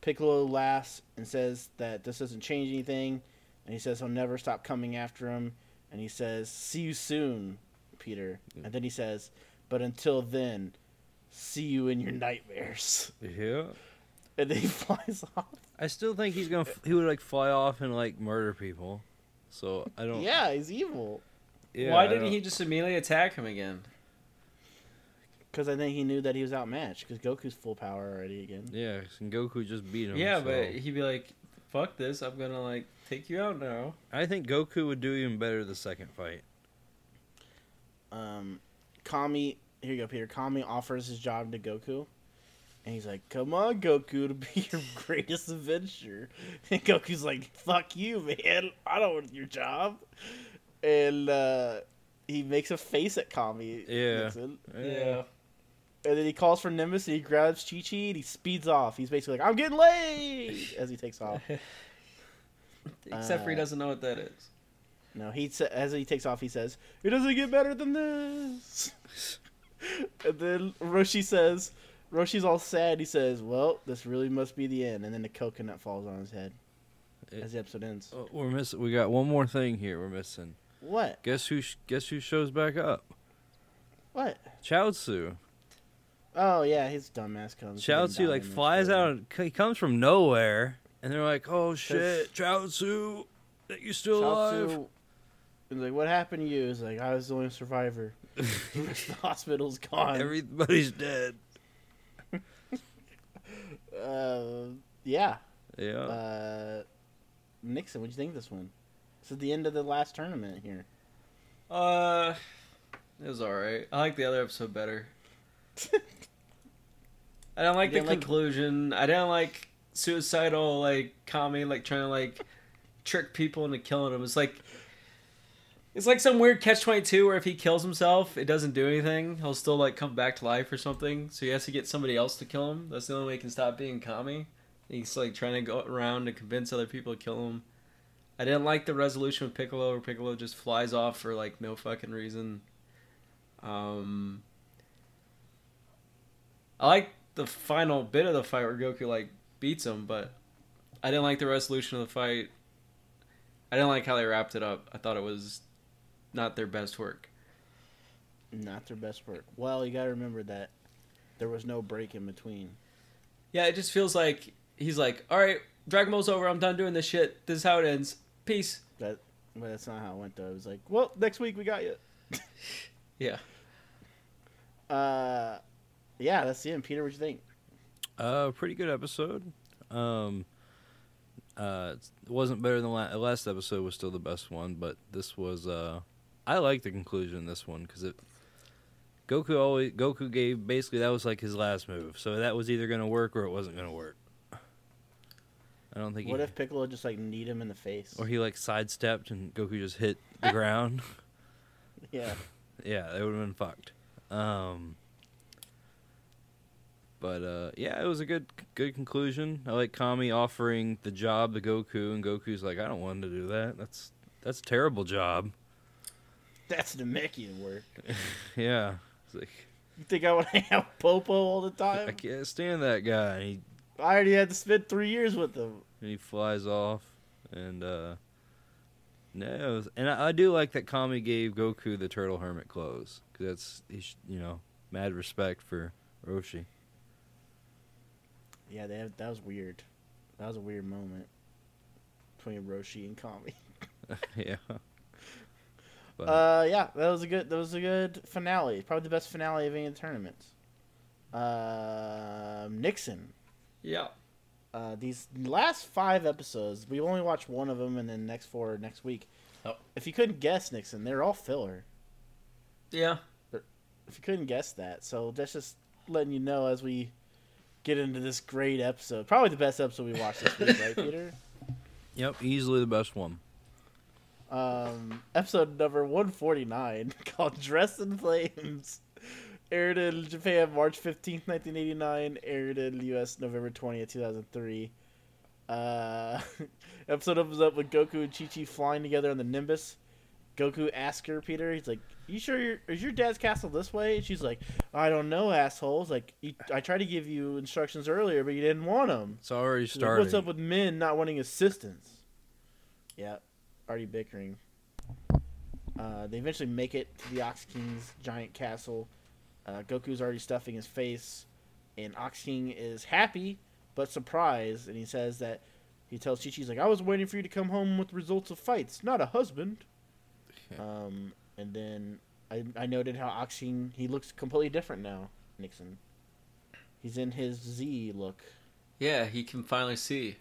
Piccolo laughs and says that this doesn't change anything, and he says he'll never stop coming after him. And he says, "See you soon, Peter." And then he says, "But until then, see you in your nightmares." Yeah. And then he flies off. I still think he's gonna. He would like fly off and like murder people. So I don't. Yeah, he's evil. Yeah, Why I didn't don't- he just immediately attack him again? Because I think he knew that he was outmatched. Because Goku's full power already again. Yeah, and Goku just beat him. Yeah, so- but he'd be like, "Fuck this! I'm gonna like take you out now." I think Goku would do even better the second fight. Um, Kami, here you go, Peter. Kami offers his job to Goku, and he's like, "Come on, Goku, to be your greatest adventure." And Goku's like, "Fuck you, man! I don't want your job." And uh, he makes a face at Kami. Yeah. Nixon. Yeah. And then he calls for Nimbus and he grabs Chi Chi and he speeds off. He's basically like, "I'm getting late," as he takes off. Except for he Uh, doesn't know what that is. No, he sa- as he takes off, he says, "It doesn't get better than this." and then Roshi says, Roshi's all sad. He says, "Well, this really must be the end." And then the coconut falls on his head as the episode ends. Oh, we're missing. We got one more thing here. We're missing. What? Guess who? sh- Guess who shows back up? What? Chaozu. Oh yeah, his dumbass comes. Chaozu like flies out. He comes from nowhere, and they're like, "Oh shit, Chaozu, that you still alive?" Chaozu is like, "What happened to you?" He's like, "I was the only survivor. the rest of the hospital's gone." Everybody's dead. Uh, yeah. Yeah. Uh, Nixon, what'd you think of this one? This is the end of the last tournament here. Uh, it was all right. I like the other episode better. I don't like the like- conclusion. I didn't like suicidal like Kami like trying to like trick people into killing him. It's like it's like some weird catch twenty two where if he kills himself, it doesn't do anything. He'll still like come back to life or something. So he has to get somebody else to kill him. That's the only way he can stop being Kami. He's like trying to go around to convince other people to kill him. I didn't like the resolution with Piccolo where Piccolo just flies off for like no fucking reason. Um I like the final bit of the fight where Goku like beats him, but I didn't like the resolution of the fight. I didn't like how they wrapped it up. I thought it was not their best work. Not their best work. Well, you got to remember that there was no break in between. Yeah, it just feels like he's like, all right, Dragon Ball's over. I'm done doing this shit. This is how it ends. Peace. That, but that's not how it went though. It was like, well, next week we got you. Yeah. Uh, yeah, that's the end. Peter, what you think? Uh, pretty good episode. Um, uh, it wasn't better than la- last episode. Was still the best one, but this was. Uh, I like the conclusion in this one because it. Goku always Goku gave basically that was like his last move, so that was either gonna work or it wasn't gonna work. I don't think. What he, if Piccolo just like kneed him in the face? or he like sidestepped and Goku just hit the ground. yeah, Yeah, they would have been fucked. Um, but uh, yeah, it was a good good conclusion. I like Kami offering the job to Goku, and Goku's like, I don't want to do that. That's that's a terrible job. that's Namekian work. yeah, it's like You think I want to hang out with Popo all the time? I can't stand that guy. He I already had to spend three years with him. and he flies off, and uh, no, and I, I do like that Kami gave Goku the Turtle Hermit clothes because that's he's you know mad respect for Roshi. Yeah, they have, that was weird. That was a weird moment between Roshi and Kami. yeah. But, Uh, yeah, that was a good. That was a good finale. Probably the best finale of any of the tournaments. Uh, Nixon. Yeah. Uh, these last five episodes, we only watched one of them, and then next four next week. Oh. If you couldn't guess, Nixon, they're all filler. Yeah. If you couldn't guess that, so that's just letting you know as we get into this great episode. Probably the best episode we watched this week, right, Peter? Yep, easily the best one. Um, episode number 149 called Dress in Flames. Aired in Japan March 15th, 1989. Aired in the US November 20th, 2003. Uh, episode opens up with Goku and Chi Chi flying together on the Nimbus. Goku asks her, Peter, he's like, You sure your, is your dad's castle this way? And she's like, I don't know, assholes. Like, you, I tried to give you instructions earlier, but you didn't want them. It's already like. What's up with men not wanting assistance? Yeah, already bickering. Uh, they eventually make it to the Ox King's giant castle. Uh, Goku's already stuffing his face, and Ox King is happy but surprised, and he says that he tells Chi Chi's like, "I was waiting for you to come home with results of fights, not a husband." Um, and then I, I noted how Ox King he looks completely different now. Nixon, he's in his Z look. Yeah, he can finally see.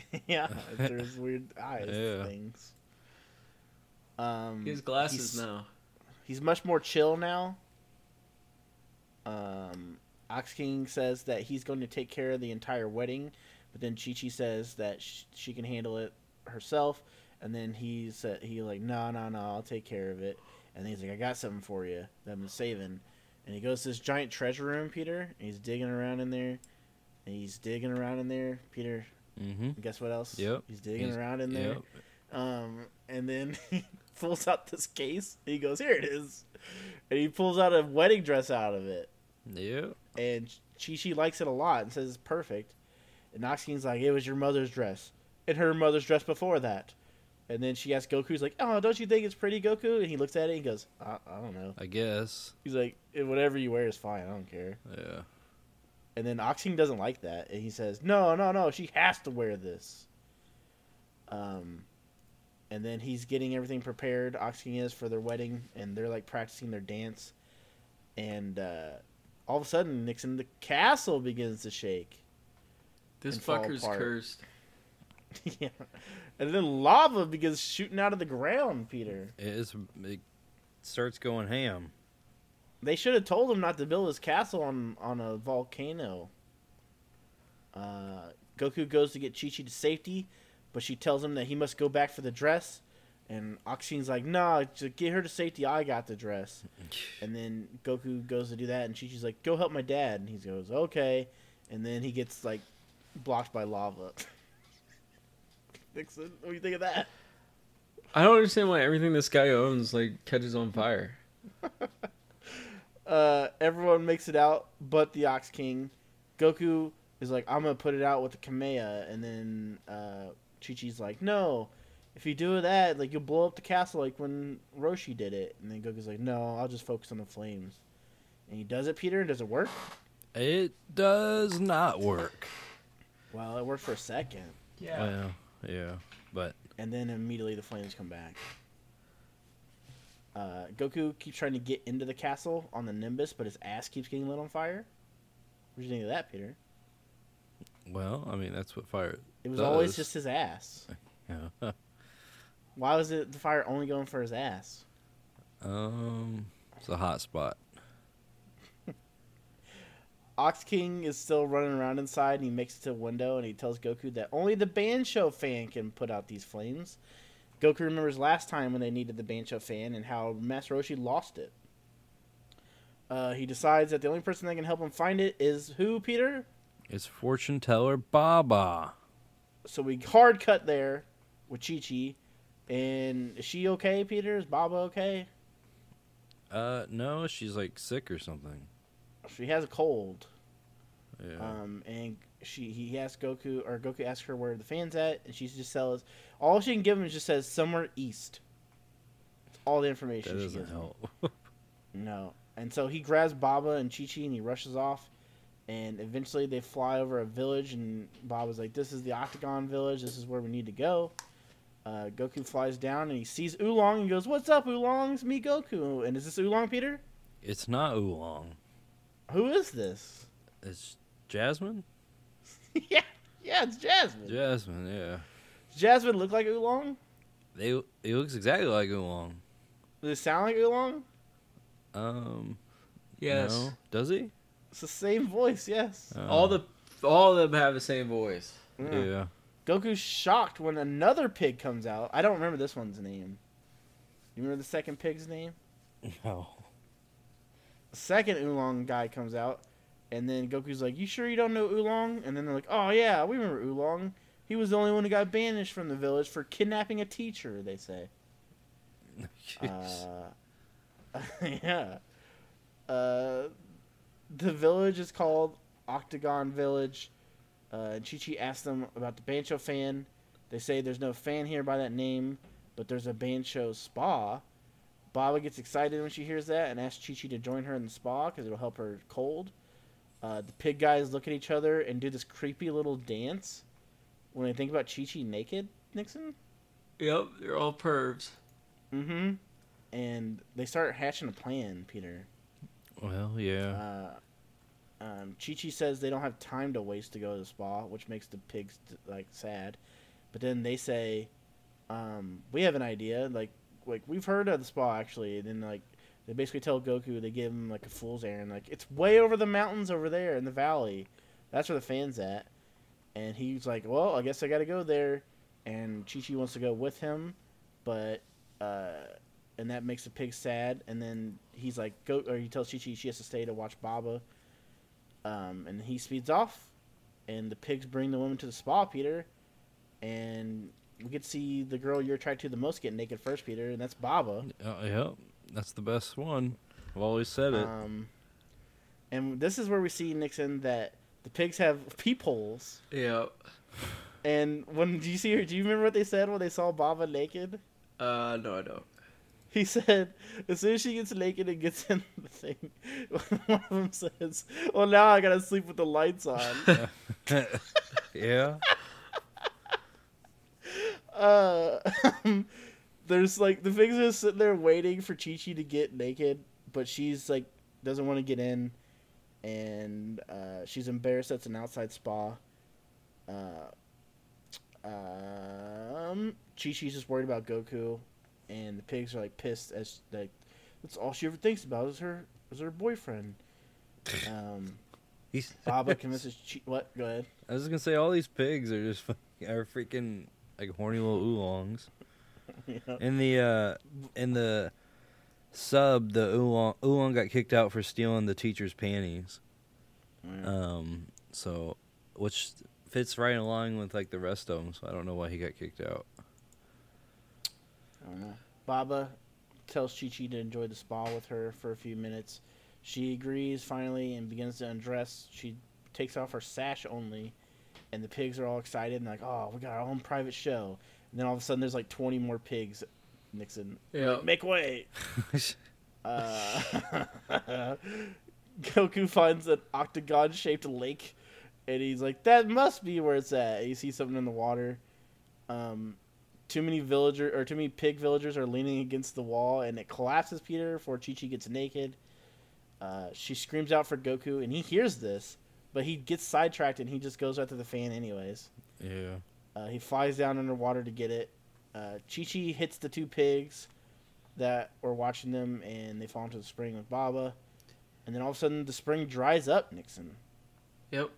yeah, there's weird eyes Yeah. things. Um, He has glasses he's, now. He's much more chill now. Um, Ox King says that he's going to take care of the entire wedding, but then Chi Chi says that sh- she can handle it herself, and then he said he like no no no I'll take care of it, and then he's like I got something for you that I've been saving, and he goes to this giant treasure room, Peter, and he's digging around in there, and he's digging around in there, Peter. Mm-hmm. Guess what else? Yep. He's digging He's- around in there. Yep. Um, and then he pulls out this case. He goes, "Here it is," and he pulls out a wedding dress out of it. Yep. And Chi Chi likes it a lot and says it's perfect. And Ox King's like, "It was your mother's dress, and her mother's dress before that." And then she asks Goku, "He's like, oh, don't you think it's pretty, Goku?" And he looks at it and he goes, I, I don't know." I guess. He's like, "Eh, "Whatever you wear is fine. I don't care." Yeah. And then Ox King doesn't like that, and he says, "No, no, no, she has to wear this." Um, and then he's getting everything prepared. Ox King is for their wedding, and they're like practicing their dance. And uh, all of a sudden, Nixon, the castle begins to shake. This fucker's cursed. yeah, and then lava begins shooting out of the ground. Peter, It is. It starts going ham. They should have told him not to build his castle on on a volcano. Uh, Goku goes to get Chi Chi to safety, but she tells him that he must go back for the dress. And Ox King's like, nah, to get her to safety, I got the dress. And then Goku goes to do that, and Chi Chi's like, go help my dad. And he goes, okay. And then he gets, like, blocked by lava. Nixon, what do you think of that? I don't understand why everything this guy owns like catches on fire. Uh, everyone makes it out but the Ox King. Goku is like, I'm gonna put it out with the Kamea, and then uh, Chi Chi's like, no, if you do that, like you'll blow up the castle like when Roshi did it. And then Goku's like, no, I'll just focus on the flames. And he does it, Peter. Does it work? It does not work. Well, it worked for a second, Yeah. Well, yeah, but and then immediately the flames come back. Uh, Goku keeps trying to get into the castle on the Nimbus, but his ass keeps getting lit on fire. What do you think of that, Peter? well, I mean that's what fire. It was always just his ass. Yeah. Why was it the fire only going for his ass? um, it's a hot spot. Ox King is still running around inside, and he makes it to a window, and he tells Goku that only the Bancho fan can put out these flames. Goku remembers last time when they needed the Bancho fan and how Master Roshi lost it. Uh, he decides that the only person that can help him find it is who, Peter? It's fortune teller Baba. So we hard cut there with Chi Chi. And is she okay, Peter? Is Baba okay? Uh, no, she's like sick or something. She has a cold. Yeah. Um, and she he asks Goku or Goku asks her where the fan's at, and she just tells all she can give him is just says somewhere east. It's all the information that she doesn't gives him. No, and so he grabs Baba and Chi Chi and he rushes off, and eventually they fly over a village, and Baba's like, "This is the Octagon Village. This is where we need to go." Uh, Goku flies down and he sees Oolong and goes, "What's up, Oolong? It's me, Goku." And is this Oolong, Peter? it's not oolong. Who is this? It's Jasmine. yeah, yeah, it's Jasmine. Jasmine, yeah. Does Jasmine look like Oolong? They it looks exactly like oolong. Does it sound like Oolong? Um, Yes. no. does he? It's the same voice, yes. Oh. All the all of them have the same voice. Yeah. yeah. Goku's shocked when another pig comes out. I don't remember this one's name. You remember the second pig's name? No. The second Oolong guy comes out, and then Goku's like, "You sure you don't know Oolong?" And then they're like, "Oh yeah, we remember Oolong. He was the only one who got banished from the village for kidnapping a teacher." They say. Uh, yeah. Uh, the village is called Octagon Village. Uh, and Chi Chi asks them about the Bancho fan. They say there's no fan here by that name, but there's a Bancho spa. Baba gets excited when she hears that and asks Chi Chi to join her in the spa because it'll help her cold. Uh, the pig guys look at each other and do this creepy little dance when they think about Chi Chi naked, Nixon. Yep, they're all pervs. Mm-hmm. And they start hatching a plan, Peter. Well, yeah. Uh, um, Chi Chi says they don't have time to waste to go to the spa, which makes the pigs like sad. But then they say, um, "We have an idea. Like, like we've heard of the spa actually." And then like they basically tell Goku they give him like a fool's errand. Like it's way over the mountains over there in the valley. That's where the fan's at. And he's like, "Well, I guess I got to go there." And Chi Chi wants to go with him, but uh, and that makes the pig sad. And then he's like, "Go," or he tells Chi Chi she has to stay to watch Baba. Um, and he speeds off, and the pigs bring the woman to the spa, Peter, and we get to see the girl you're attracted to the most get naked first, Peter, and that's Baba. Uh, yep. That's the best one. I've always said it. Um, and this is where we see Nixon that the pigs have peepholes. Yeah. And when do you see her? Do you remember what they said when they saw Baba naked? Uh, no, I don't. He said, as soon as she gets naked and gets in the thing, one of them says, "Well, now I gotta sleep with the lights on." yeah. uh, there's like the pigs are sitting there waiting for Chi Chi to get naked, but she's like doesn't want to get in, and uh, she's embarrassed. That's an outside spa. Uh, um, Chi Chi's just worried about Goku, and the pigs are like pissed as like that's all she ever thinks about is her is her boyfriend. Um, He's, Baba convinces Chi. What? Go ahead. I was gonna say all these pigs are just are freaking like horny little oolongs. Yeah. In the uh in the sub, the oolong oolong got kicked out for stealing the teacher's panties. Um, so which fits right along with like the rest of them. So I don't know why he got kicked out. I don't know. Baba tells Chi Chi to enjoy the spa with her for a few minutes. She agrees finally and begins to undress. She takes off her sash only, and the pigs are all excited and like, oh, we got our own private show. And then all of a sudden, there's like 20 more pigs. Nixon, Yeah. make way. Uh, Goku finds an octagon-shaped lake, and he's like, "That must be where it's at." And you see something in the water. Um, too many villager or too many pig villagers are leaning against the wall, and it collapses Peter before Chi Chi gets naked. Uh, she screams out for Goku, and he hears this, but he gets sidetracked, and he just goes after the fan anyways. yeah. Uh, he flies down underwater to get it. Uh, Chi Chi hits the two pigs that were watching them, and they fall into the spring with Baba. And then all of a sudden, the spring dries up, Nixon. Yep.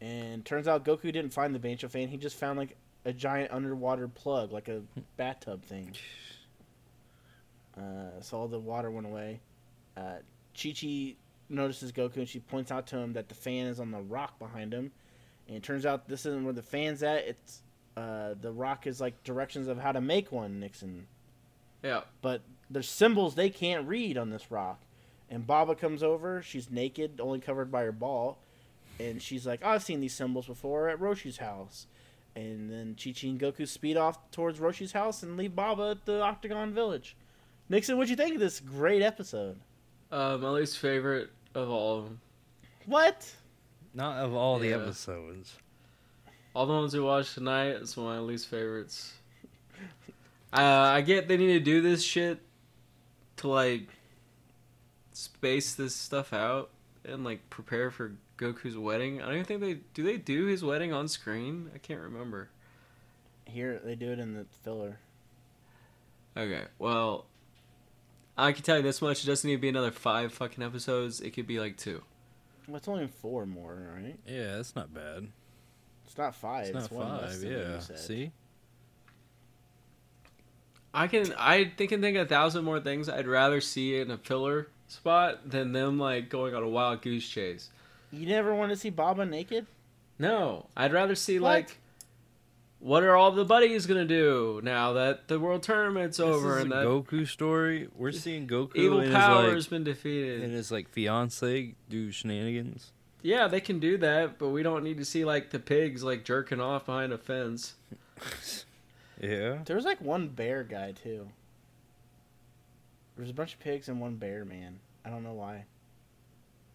And turns out Goku didn't find the Bancho fan. He just found like a giant underwater plug, like a bathtub thing. Uh, so all the water went away. Uh, Chi Chi notices Goku and she points out to him that the fan is on the rock behind him. And it turns out this isn't where the fan's at. It's uh, the rock is like directions of how to make one, Nixon. Yeah. But there's symbols they can't read on this rock. And Baba comes over. She's naked, only covered by her ball. And she's like, oh, I've seen these symbols before at Roshi's house. And then Chi Chi and Goku speed off towards Roshi's house and leave Baba at the Octagon Village. Nixon, what'd you think of this great episode? Uh, my least favorite of all of them. What? Not of all the episodes. All the ones we watched tonight is one of my least favorites. Uh, I get they need to do this shit to like space this stuff out and like prepare for Goku's wedding. I don't even think they do. They do his wedding on screen. I can't remember. Here, they do it in the filler. Okay, well, I can tell you this much: it doesn't need to be another five fucking episodes. It could be like two. Well, it's only four more, right? Yeah, that's not bad. It's not five. It's It's, not one less five. than Yeah. See. I can I think and think a thousand more things I'd rather see in a filler spot than them like going on a wild goose chase. You never want to see Baba naked? No, I'd rather see What? like what are all the buddies gonna do now that the world tournament's over this is and a that Goku story. We're seeing Goku evil and power has like been defeated. and his like fiance do shenanigans. Yeah, they can do that, but we don't need to see like the pigs like jerking off behind a fence. Yeah. There was like one bear guy too. There was a bunch of pigs and one bear man. I don't know why.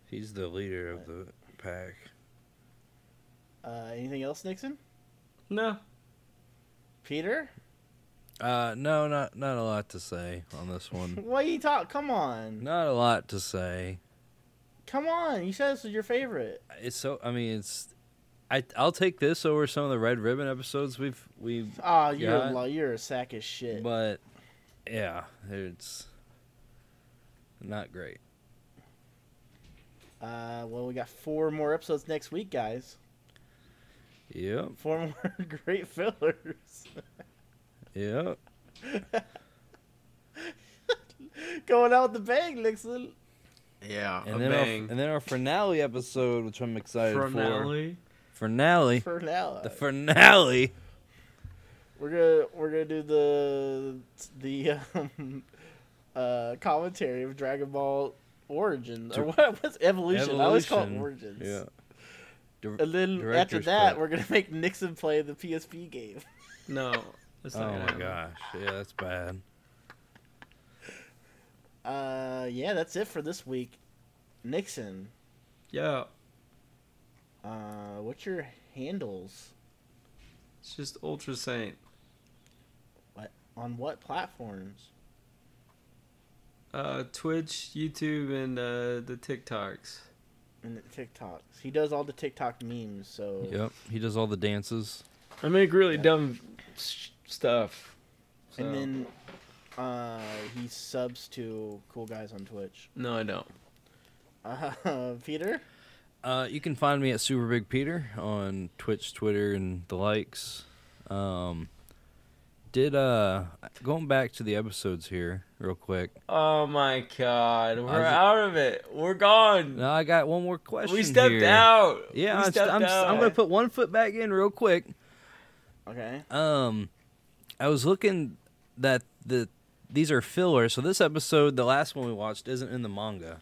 He's the leader of the pack. Uh, anything else, Nixon? No, Peter? Uh, no, not not a lot to say on this one. Why you talk? Come on, not a lot to say. Come on! You said this was your favorite. It's so. I mean, it's. I I'll take this over some of the Red Ribbon episodes we've we've. Oh, you're Yeah. a, you're a sack of shit. But yeah, it's not great. Uh, well, we got four more episodes next week, guys. Yep. Four more great fillers. Yep. Going out with the bang, Nixon. Yeah, And a then our, and then our finale episode, which I'm excited Finale. for. Finale. Finale. now, The finale. we're gonna we're gonna do the the um, uh, commentary of Dragon Ball Origins or what? was evolution? I always call it Origins. Yeah. Dir- And then after that, cut. we're gonna make Nixon play the PSP game. No, that's Oh not gonna my happen. gosh. Yeah, that's bad. Uh, yeah, that's it for this week. Nixon, Yeah, uh, what's your handles? it's just Ultra Saint. What on what platforms? Uh, Twitch, YouTube, and uh, the TikToks. And the TikToks. He does all the TikTok memes. So Yep. He does all the dances. I make really Yeah. dumb s- stuff. and then uh, he subs to cool guys on Twitch. no, I don't. Uh, Peter. Uh, you can find me at Super Big Peter on Twitch, Twitter, and the likes. Um, did uh going back to the episodes here real quick. Oh my god, we're I was- out of it. We're gone. No, I got one more question. we stepped here. out. Yeah, we I'm, stepped I'm, out. I'm gonna put one foot back in real quick. Okay. Um, I was looking that the these are fillers. So this episode, the last one we watched, isn't in the manga.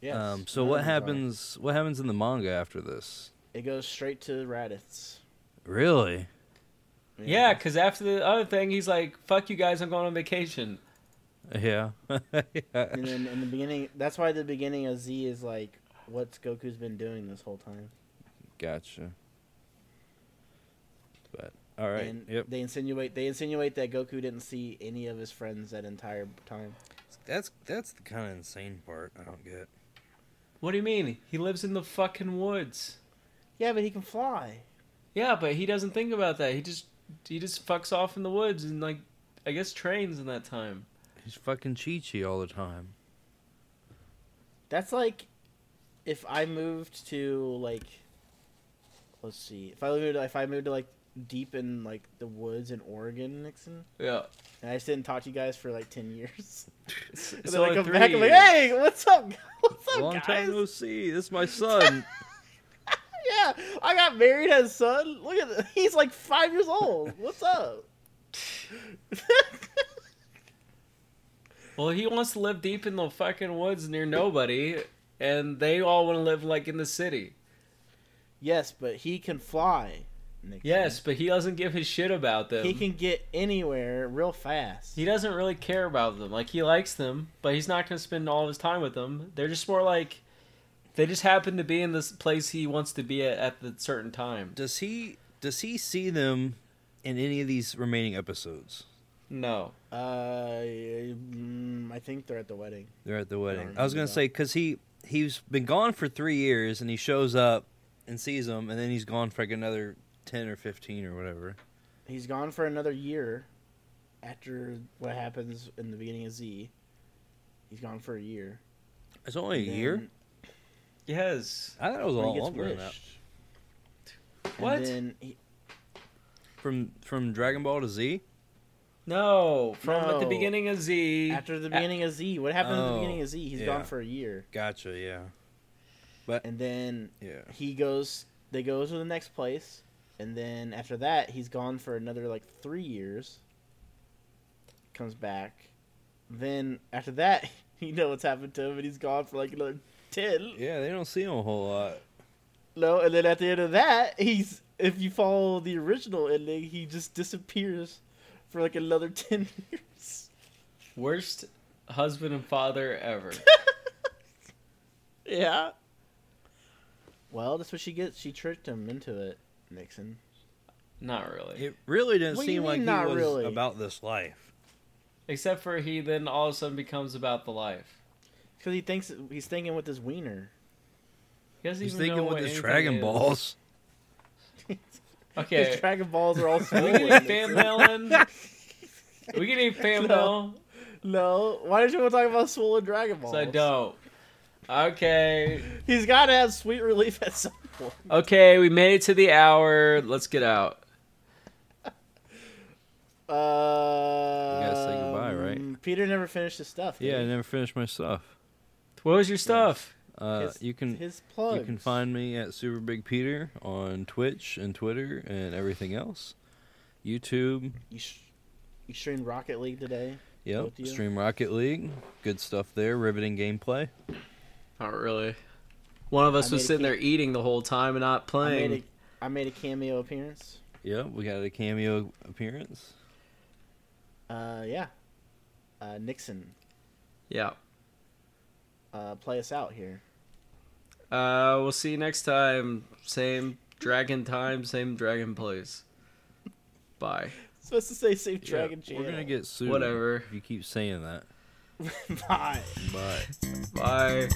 Yes. Um, so what of these happens? What happens in the manga after this? It goes straight to Raditz. Really? Yeah, because after the other thing, he's like, "Fuck you guys, I'm going on vacation." Yeah. And then in the beginning, that's why the beginning of Z is like, what's Goku's been doing this whole time. gotcha. But all right. And yep. they insinuate they insinuate that Goku didn't see any of his friends that entire time. That's that's the kind of insane part I don't get. What do you mean? He lives in the fucking woods. Yeah, but he can fly. Yeah, but he doesn't think about that. He just he just fucks off in the woods and like I guess trains in that time. He's fucking Chi Chi all the time. That's like if I moved to like let's see. If I moved if I moved to like deep in like the woods in Oregon, Nixon, Yeah. and I just didn't talk to you guys for like ten years. And it's then I come three back, I'm like, hey, what's up? What's up, Long guys? time no see. This is my son. Yeah, I got married, had a son. Look at th- he's like five years old. What's up? Well, he wants to live deep in the fucking woods near nobody, and they all want to live like in the city. yes, but he can fly. Nixon. Yes, but he doesn't give his shit about them. he can get anywhere real fast. He doesn't really care about them. Like he likes them, but he's not going to spend all of his time with them. They're just more like they just happen to be in this place he wants to be at at the certain time. does he does he see them in any of these remaining episodes? No. Uh, mm, I think they're at the wedding. They're at the wedding. remember I was gonna that. say because he he's been gone for three years and he shows up and sees them and then he's gone for like another ten or fifteen or whatever. He's gone for another year after what happens in the beginning of Z. He's gone for a year. It's only a year. Yes. I thought it was a when lot longer than that. What? And then he, From from Dragon Ball to Z. No. From at the beginning of Z. after the beginning of Z, what happened at the Oh, beginning of Z? He's yeah. gone for a year, Gotcha. Yeah. But and then Yeah. he goes. They go to the next place, and then after that, he's gone for another like three years. Comes back, then after that, you know what's happened to him, and he's gone for like another ten. Yeah. They don't see him a whole lot. No, and then at the end of that, he's if you follow the original ending, he just disappears for like another ten years. Worst husband and father ever. Yeah. Well, that's what she gets. She tricked him into it, Nixon. not really. It really didn't What do you seem like mean, he not was really? about this life. Except for he then all of a sudden becomes about the life. Because he thinks he's thinking with his wiener. He doesn't He's even know thinking with his anything Dragon is. Balls. Okay. His Dragon Balls are all we swollen. can eat fan mail in. We can eat fan No. mail. no, why did you want to talk about swollen Dragon Balls? So I don't. Okay. He's got to have sweet relief at some point. Okay, we made it to the hour. Let's get out. Uh, gotta say goodbye, right? Peter never finished his stuff. did Yeah, I never finished my stuff. What was your stuff? Uh, His- you can his plugs. you can find me at Super Big Peter on Twitch and Twitter and everything else. YouTube. You, sh- you streamed Rocket League today. Yep. Both? Stream Rocket League. Good stuff there. Riveting gameplay. Not really. One of us I was sitting key- there eating the whole time and not I playing. made a I made a cameo appearance. Yep. We got a cameo appearance. Uh, yeah. Uh, Nixon, Yeah. uh, play us out here. Uh, we'll see you next time. Same dragon time, same dragon place. Bye. supposed to say Safe Yeah, Dragon we're gonna get sued. Whatever. If you keep saying that. Bye. Bye. Bye.